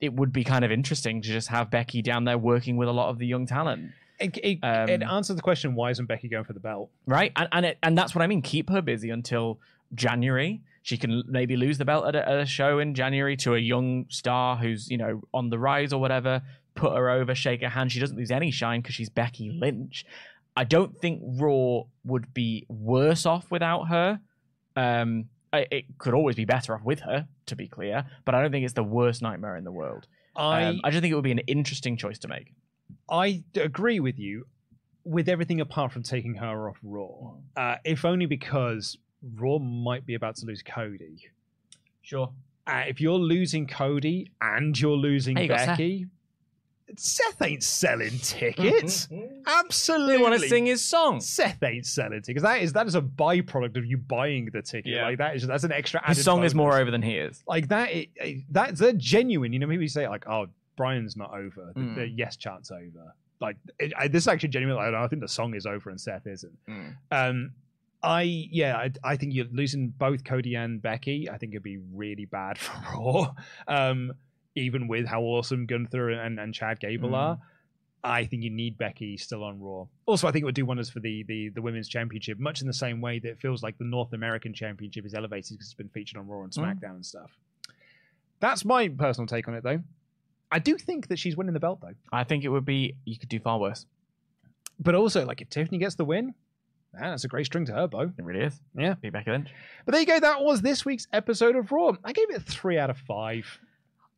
it would be kind of interesting to just have Becky down there working with a lot of the young talent, It, it, Um, it answers the question: Why isn't Becky going for the belt? right? And and it, and that's what I mean. Keep her busy until January. She can maybe lose the belt at a, at a show in January to a young star who's you know on the rise or whatever. Put her over, shake her hand. She doesn't lose any shine because she's Becky Lynch. I don't think Raw would be worse off without her. Um, it could always be better off with her, to be clear. But I don't think it's the worst nightmare in the world. I Um, I just think it would be an interesting choice to make. I agree with you with everything apart from taking her off Raw. Uh, if only because Raw might be about to lose Cody. Sure. Uh, if you're losing Cody and you're losing Hey, you got Seth. Becky, Seth ain't selling tickets. Absolutely. They want to sing his song. Seth ain't selling tickets. That is that is a byproduct of you buying the ticket. Yeah. Like that is that's an extra. His added song is more over than he is. like that. It, it- that's they're genuine. You know, maybe you say like, "Oh, Bryan's not over. The, Mm. the yes chart's over." Like it, I, this is actually genuine. Like, I think the song is over and Seth isn't. Um, I yeah, I, I think you're losing both Cody and Becky. I think it'd be really bad for Raw. Um, even with how awesome Gunther and, and Chad Gable Mm. are. I think you need Becky still on Raw. Also, I think it would do wonders for the, the the women's championship, much in the same way that it feels like the North American championship is elevated because it's been featured on Raw and Mm. SmackDown and stuff. That's my personal take on it, though. I do think that she's winning the belt, though. I think it would be. You could do far worse. But also, like if Tiffany gets the win, man, that's a great string to her bow. It really is. Yeah. Be Becky Lynch. But there you go. That was this week's episode of Raw. I gave it three out of five.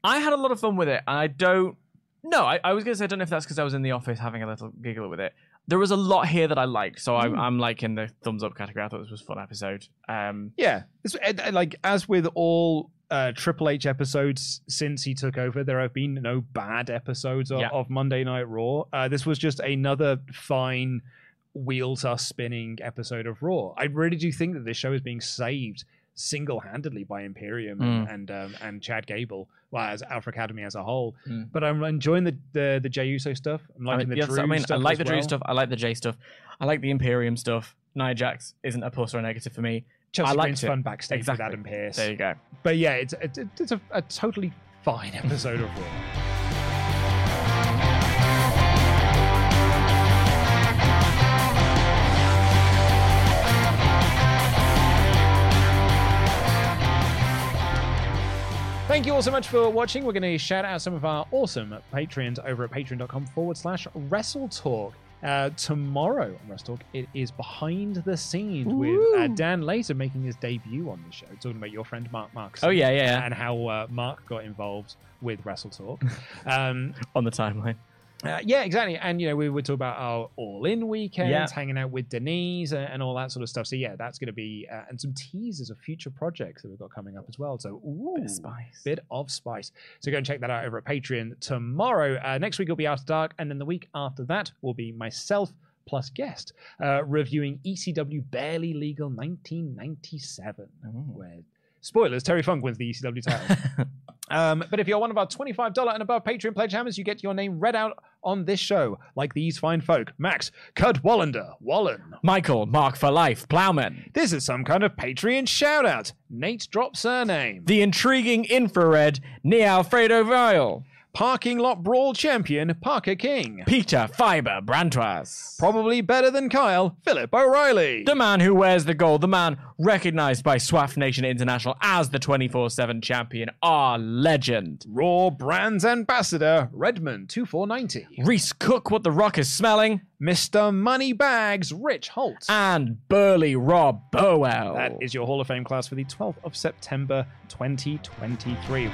I had a lot of fun with it. and I don't. No, I, I was going to say I don't know if that's because I was in the office having a little giggle with it. There was a lot here that I liked, so I'm, I'm like in the thumbs up category. I thought this was a fun episode. Um, Yeah, it's, and- and, like as with all uh, Triple H episodes since he took over, there have been no bad episodes of, Yeah. of Monday Night Raw. Uh, this was just another fine wheels are spinning episode of Raw. I really do think that this show is being saved single-handedly by Imperium and Mm. and, um, and Chad Gable, well as Alpha Academy as a whole. Mm. But I'm enjoying the the, the Jey Uso stuff. I'm liking I mean, the yes, Drew I mean, I like the Drew stuff. I like the Jey stuff. I like the Imperium stuff. Nia Jax isn't a plus or a negative for me. Chelsea I liked Green's it. fun backstage Exactly. with Adam Pearce. There you go. But yeah, it's it's, it's a, a totally fine episode of Raw. Thank you all so much for watching. We're going to shout out some of our awesome Patreons over at patreon.com forward slash WrestleTalk. Uh, tomorrow on WrestleTalk, it is behind the scenes with uh, Dan Later making his debut on the show, talking about your friend Mark Marks. Oh yeah, yeah, And how uh, Mark got involved with WrestleTalk. um, on the timeline. Uh, yeah, exactly. And you know, we would talk about our all-in weekends, Yeah. hanging out with Denise, and, and all that sort of stuff. So yeah, that's going to be uh, and some teasers of future projects that we've got coming up as well. So ooh, Bit of spice. bit of spice. So go and check that out over at Patreon tomorrow. Uh, next week will be After Dark, and then the week after that will be myself plus guest uh, reviewing ECW Barely Legal 1997, where spoilers Terry Funk wins the ECW title. Um, but if you're one of our $25 and above Patreon pledge hammers, you get your name read out on this show, like these fine folk Max, Kurt Wallander, Wallen. Michael, Mark for life, Plowman. This is some kind of Patreon shout out. Nate drop surname. The intriguing infrared, near Alfredo Vile. Parking lot brawl champion, Parker King. Peter Fiber Brantois. Probably better than Kyle, Philip O'Reilly. The man who wears the gold, the man recognized by SWAF Nation International as the 24 7 champion, our legend. Raw Brands Ambassador, Redmond 2490. Reese Cook, what the rock is smelling, Mr. Moneybags, Rich Holt. and Burly Rob Burwell. That is your Hall of Fame class for the 12th of September 2023.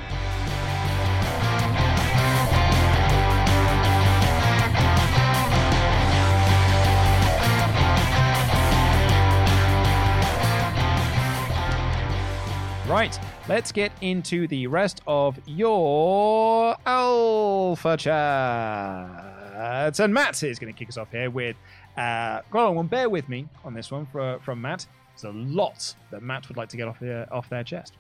Right, let's get into the rest of your Alpha Chats. And Matt is going to kick us off here with. Uh, go on, bear with me on this one for, from Matt. There's a lot that Matt would like to get off, their, off their chest.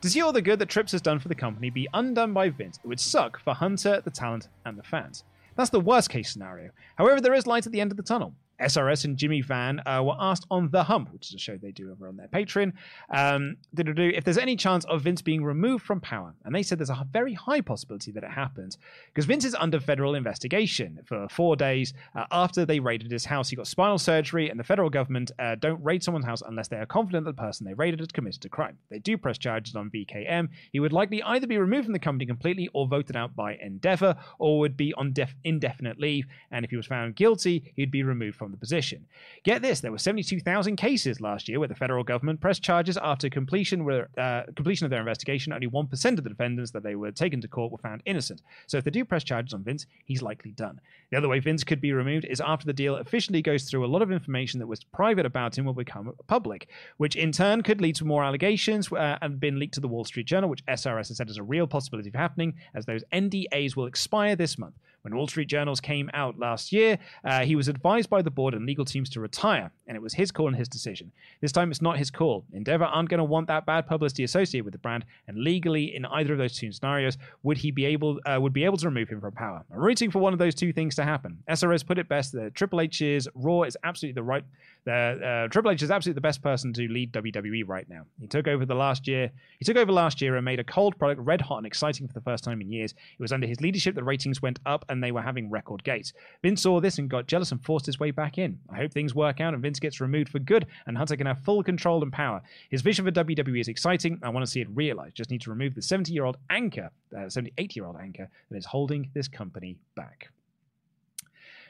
To see all the good that Trips has done for the company be undone by Vince, it would suck for Hunter, the talent, and the fans. That's the worst case scenario. However, there is light at the end of the tunnel. SRS and Jimmy Van uh, were asked on The Hump, which is a show they do over on their Patreon, um, if there's any chance of Vince being removed from power. And they said there's a very high possibility that it happens because Vince is under federal investigation for four days uh, after they raided his house. He got spinal surgery, and the federal government uh, don't raid someone's house unless they are confident that the person they raided had committed a crime. They do press charges on VKM. He would likely either be removed from the company completely or voted out by Endeavor, or would be on def- indefinite leave. And if he was found guilty, he'd be removed from the position. Get this: there were 72,000 cases last year where the federal government pressed charges after completion were, uh, completion of their investigation. Only one percent of the defendants that they were taken to court were found innocent. So if they do press charges on Vince, he's likely done. The other way Vince could be removed is after the deal officially goes through a lot of information that was private about him will become public, which in turn could lead to more allegations uh, and been leaked to the Wall Street Journal, which SRS has said is a real possibility of happening, as those NDAs will expire this month. When Wall Street Journals came out last year, uh, he was advised by the board and legal teams to retire, and it was his call and his decision. This time it's not his call. Endeavor aren't going to want that bad publicity associated with the brand, and legally, in either of those two scenarios, would he be able uh, would be able to remove him from power? I'm rooting for one of those two things to happen. SRS put it best that Triple H's Raw is absolutely the right uh, Triple H is absolutely the best person to lead WWE right now. He took over the last year. He took over last year and made a cold product red hot and exciting for the first time in years. It was under his leadership that ratings went up and they were having record gates. Vince saw this and got jealous and forced his way back in. I hope things work out and Vince gets removed for good and Hunter can have full control and power. His vision for WWE is exciting. I want to see it realized. Just need to remove the 70 year old anchor, uh, 78 year old anchor that is holding this company back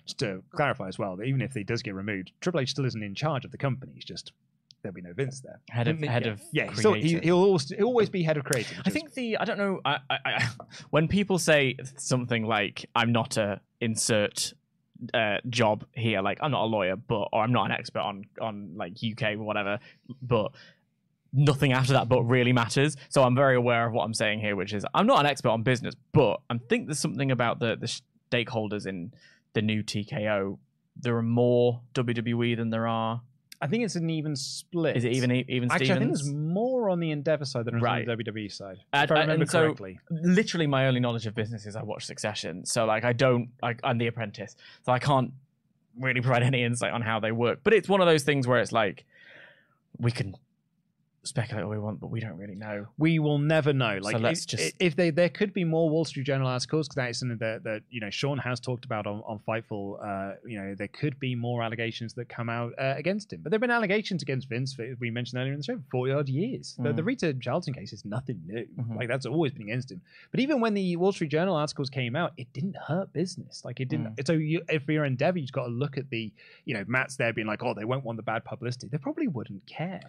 just to clarify as well, that even if he does get removed, Triple H still isn't in charge of the company. He's just there'll be no Vince there. Head of head yeah. of yeah. Still, he, will always, he'll always be head of creative. I think the I don't know. I, I, I, when people say something like "I'm not a insert uh, job here," like I'm not a lawyer, but or I'm not an expert on on like UK or whatever, but nothing after that but really matters. So I'm very aware of what I'm saying here, which is I'm not an expert on business, but I think there's something about the the stakeholders in the new TKO, there are more WWE than there are. I think it's an even split. Is it even even? Actually, Stevens? I think there's more on the Endeavor side than right. on the WWE side. And, if I remember so, correctly. Literally, my only knowledge of business is I watch Succession. So, like, I don't. I, I'm The Apprentice, so I can't really provide any insight on how they work. But it's one of those things where it's like we can speculate all we want, but we don't really know. We will never know. Like, so let's if, just if they there could be more Wall Street Journal articles because that is something that, that you know Sean has talked about on, on Fightful. Uh, you know, there could be more allegations that come out uh, against him, but there've been allegations against Vince. For, we mentioned earlier in the show, forty odd years. Mm. The, the mm. Rita Chatterton case is nothing new. Mm-hmm. Like that's always been against him. But even when the Wall Street Journal articles came out, it didn't hurt business. Like it didn't. Mm. So you, if you're Endeavor, you've got to look at the you know Matt's there being like, oh, they won't want the bad publicity. They probably wouldn't care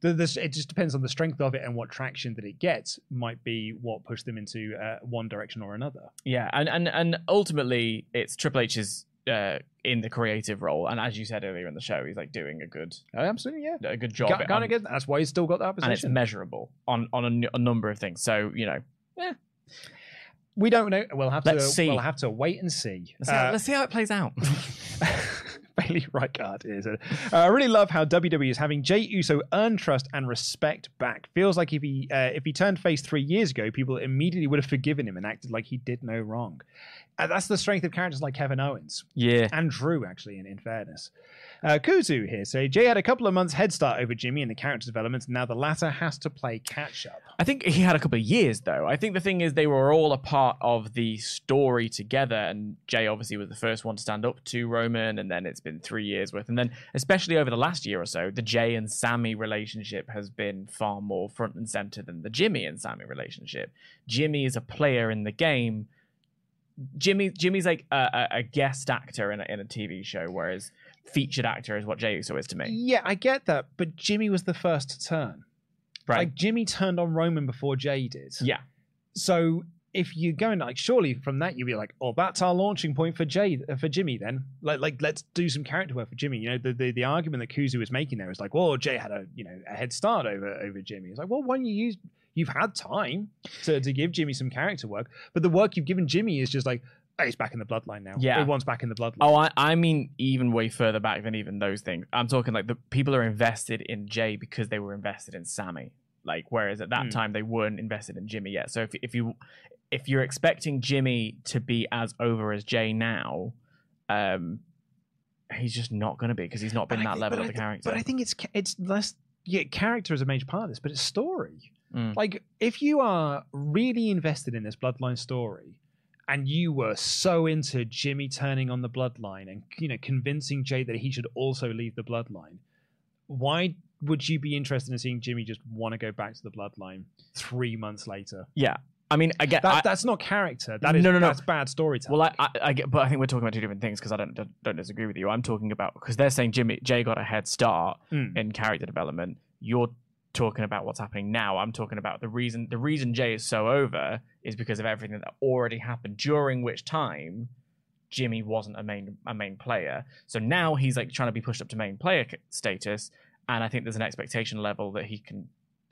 the, this, it just depends on the strength of it and what traction that it gets might be what pushed them into uh, one direction or another. Yeah, and and and ultimately, it's Triple H's uh, in the creative role, and as you said earlier in the show, he's like doing a good, oh, absolutely, yeah, a good job. Got, got get, that's why he's still got that position, and it's measurable on on a, a number of things. So you know, yeah. We don't know. We'll have let's to. See. We'll have to wait and see. Let's see, how, uh, let's see how it plays out. Bayley Reichardt is. Uh, I really love how WWE is having Jey Uso earn trust and respect back. Feels like if he uh, if he turned face three years ago, people immediately would have forgiven him and acted like he did no wrong. Uh, that's the strength of characters like Kevin Owens. Yeah. And Drew, actually, in, in fairness. Uh, Kuzu here. say Jey had a couple of months head start over Jimmy in the character development. Now the latter has to play catch up. I think he had a couple of years, though. I think the thing is they were all a part of the story together. And Jey obviously was the first one to stand up to Roman. And then it's been three years worth. And then, especially over the last year or so, the Jey and Sami relationship has been far more front and center than the Jimmy and Sami relationship. Jimmy is a player in the game Jimmy Jimmy's like a, a, guest actor in a, in a TV show, whereas featured actor is what Jey Uso is to me. Yeah, I get that, but Jimmy was the first to turn. Right. Like Jimmy turned on Roman before Jey did. Yeah. So if you're going like surely from that you'd be like, oh, that's our launching point for Jey uh, for Jimmy then. Like like let's do some character work for Jimmy. You know, the the, the argument that Kuzu was making there was like, well, Jey had a you know a head start over over Jimmy. It's like, well, why don't you use you've had time to, to give Jimmy some character work, but the work you've given Jimmy is just like, oh, he's back in the bloodline now. Yeah, everyone's back in the bloodline. Oh, I, I mean, even way further back than even those things. I'm talking like the people are invested in Jey because they were invested in Sami. Like whereas at that Mm. time they weren't invested in Jimmy yet. So if if you if you're expecting Jimmy to be as over as Jey now, um, he's just not going to be because he's not been But that think- level of I the character. But I think it's it's less. Yeah, character is a major part of this, but it's story. Mm. Like if you are really invested in this bloodline story, and you were so into Jimmy turning on the bloodline and you know convincing Jey that he should also leave the bloodline, why would you be interested in seeing Jimmy just want to go back to the bloodline three months later? yeah, I mean, I get That, I- that's not character. That is No, no, no. That's bad storytelling. Well, I, I, I get, but I think we're talking about two different things because I don't, don't don't disagree with you. I'm talking about because they're saying Jimmy Jey got a head start Mm. in character development. You're talking about what's happening now. I'm talking about the reason the reason Jey is so over is because of everything that already happened during which time Jimmy wasn't a main a main player. So now he's like trying to be pushed up to main player status, and I think there's an expectation level that he can.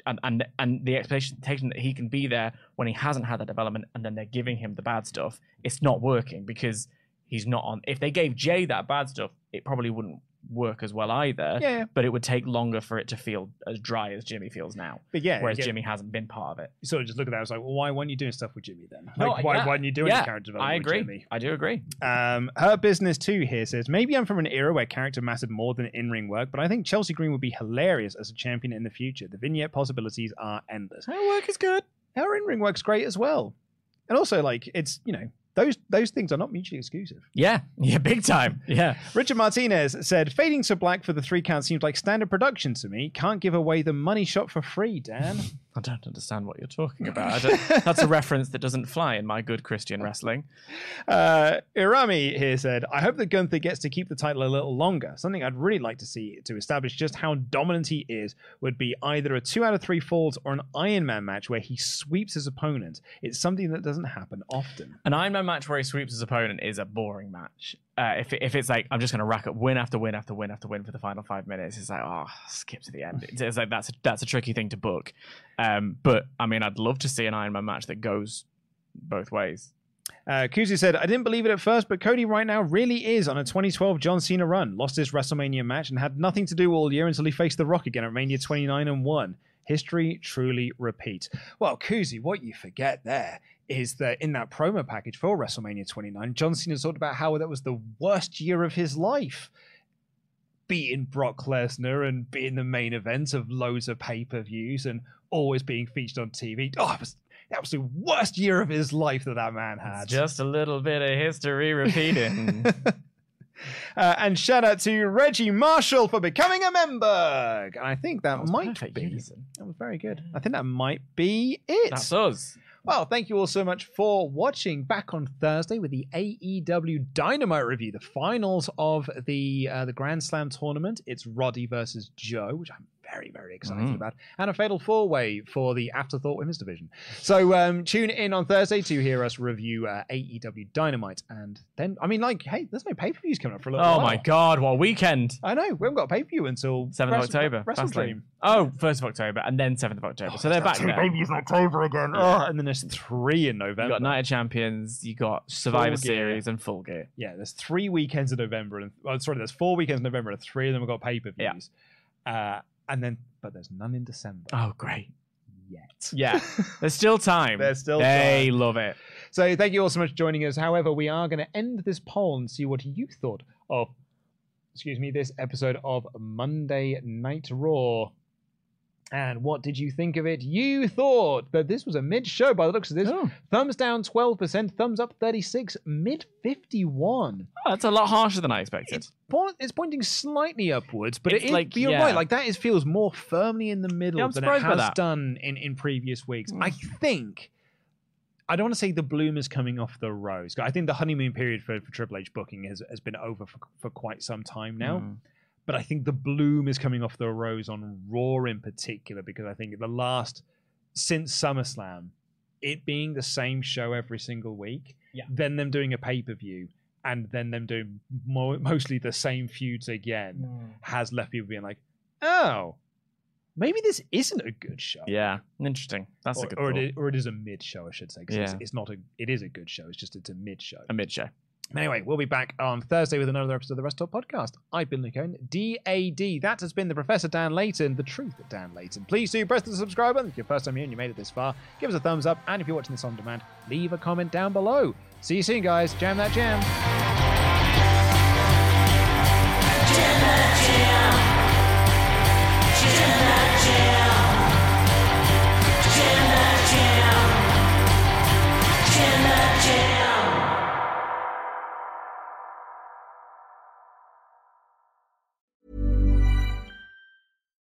And, and and the expectation that he can be there when he hasn't had that development, and then they're giving him the bad stuff, it's not working because he's not on. If they gave Jey that bad stuff, it probably wouldn't work as well either. yeah, But it would take longer for it to feel as dry as Jimmy feels now. but yeah, Whereas yeah, Jimmy hasn't been part of it. you sort of just look at that. I was like, well, why weren't you doing stuff with Jimmy then? Like, No, why, yeah. why didn't you do yeah, any character development? I agree. with agree. Jimmy? I do agree. Um, her business too here says maybe I'm from an era where character mattered more than in-ring work, but I think Chelsea Green would be hilarious as a champion in the future. The vignette possibilities are endless. Her work is good. Her in-ring work's great as well, and also like it's you know those those things are not mutually exclusive. Yeah, yeah, big time. Yeah. Richard Martinez said, "Fading to black for the three count seems like standard production to me. Can't give away the money shot for free, Dan." I don't understand what you're talking about. That's a reference that doesn't fly in my good Christian wrestling. Uh, Irami here said, I hope that Gunther gets to keep the title a little longer. Something I'd really like to see to establish just how dominant he is would be either a two out of three falls or an Iron Man match where he sweeps his opponent. It's something that doesn't happen often. An Iron Man match where he sweeps his opponent is a boring match. Uh, if, if it's like I'm just going to rack up win after win after win after win for the final five minutes, it's like oh skip to the end. It's, it's like that's a, that's a tricky thing to book. Um, but I mean, I'd love to see an Iron Man match that goes both ways. Uh, Kuzu said, I didn't believe it at first, but Cody right now really is on a 2012 John Cena run. Lost his WrestleMania match and had nothing to do all year until he faced The Rock again at Mania 29 and won. History truly repeats. Well, Kuzi, what you forget there is that in that promo package for WrestleMania 29, John Cena talked about how that was the worst year of his life. Beating Brock Lesnar and being the main event of loads of pay per views and always being featured on TV. Oh, it was, that was the worst year of his life that that man had. Just a little bit of history repeating. Uh, and shout out to Reggie Marshall for becoming a member. And I think that, was might be. unison. That was very good. I think that might be it. That's us. Well, thank you all so much for watching. Back on Thursday with the AEW Dynamite review, the finals of the uh, the Grand Slam tournament. It's Roddy versus Joe, which I'm very very excited Mm. about, and a fatal four way for the Afterthought Women's Division. So um, tune in on Thursday to hear us review uh, AEW Dynamite, and then I mean, like, hey, there's no pay per views coming up for a little Oh while. my god, what weekend! I know we haven't got a pay per view until 7th of October. WrestleDream. Oh, 1st of October and then 7th of October. so they're back Two pay-per-views in October again. Oh, and then there's three in November. You got Night of Champions, you got Survivor Series, and Full Gear. Yeah, there's three weekends in November, and well, sorry, there's four weekends in November, and three of them have got pay per views. Uh, and then, but there's none in December Oh, great. yet. Yeah, there's still time. There's still They time. love it. So thank you all so much for joining us. However, we are going to end this poll and see what you thought of, excuse me, this episode of Monday Night Raw. And what did you think of it? You thought that this was a mid show by the looks of this. Oh. Thumbs down 12%, thumbs up 36, mid 51. Oh, that's a lot harsher than I expected. It's, po- it's pointing slightly upwards, but It's it is, like, you're yeah. right. Like that is feels more firmly in the middle Yeah, than it has done in, in previous weeks. I think I don't want to say the bloom is coming off the rose. I think the honeymoon period for, for Triple H booking has, has been over for, for quite some time now. Mm. But I think the bloom is coming off the rose on Raw in particular because I think the last since SummerSlam, it being the same show every single week, Yeah. then them doing a pay per view, and then them doing mo- mostly the same feuds again Mm. has left people being like, oh, maybe this isn't a good show. Yeah, interesting. That's or, a good or, thought. it is, or it is a mid show, I should say. 'cause it's, Yeah. it's not a. It is a good show. It's just it's a mid show. A mid show. Anyway, we'll be back on Thursday with another episode of the WrestleTalk podcast. I've been Luke Owen, DAD. That has been the Professor Dan Layton, the truth Dan Layton. Please do press the subscribe button if you're first time here and you made it this far. Give us a thumbs up, and if you're watching this on demand, leave a comment down below. See you soon, guys. Jam that jam.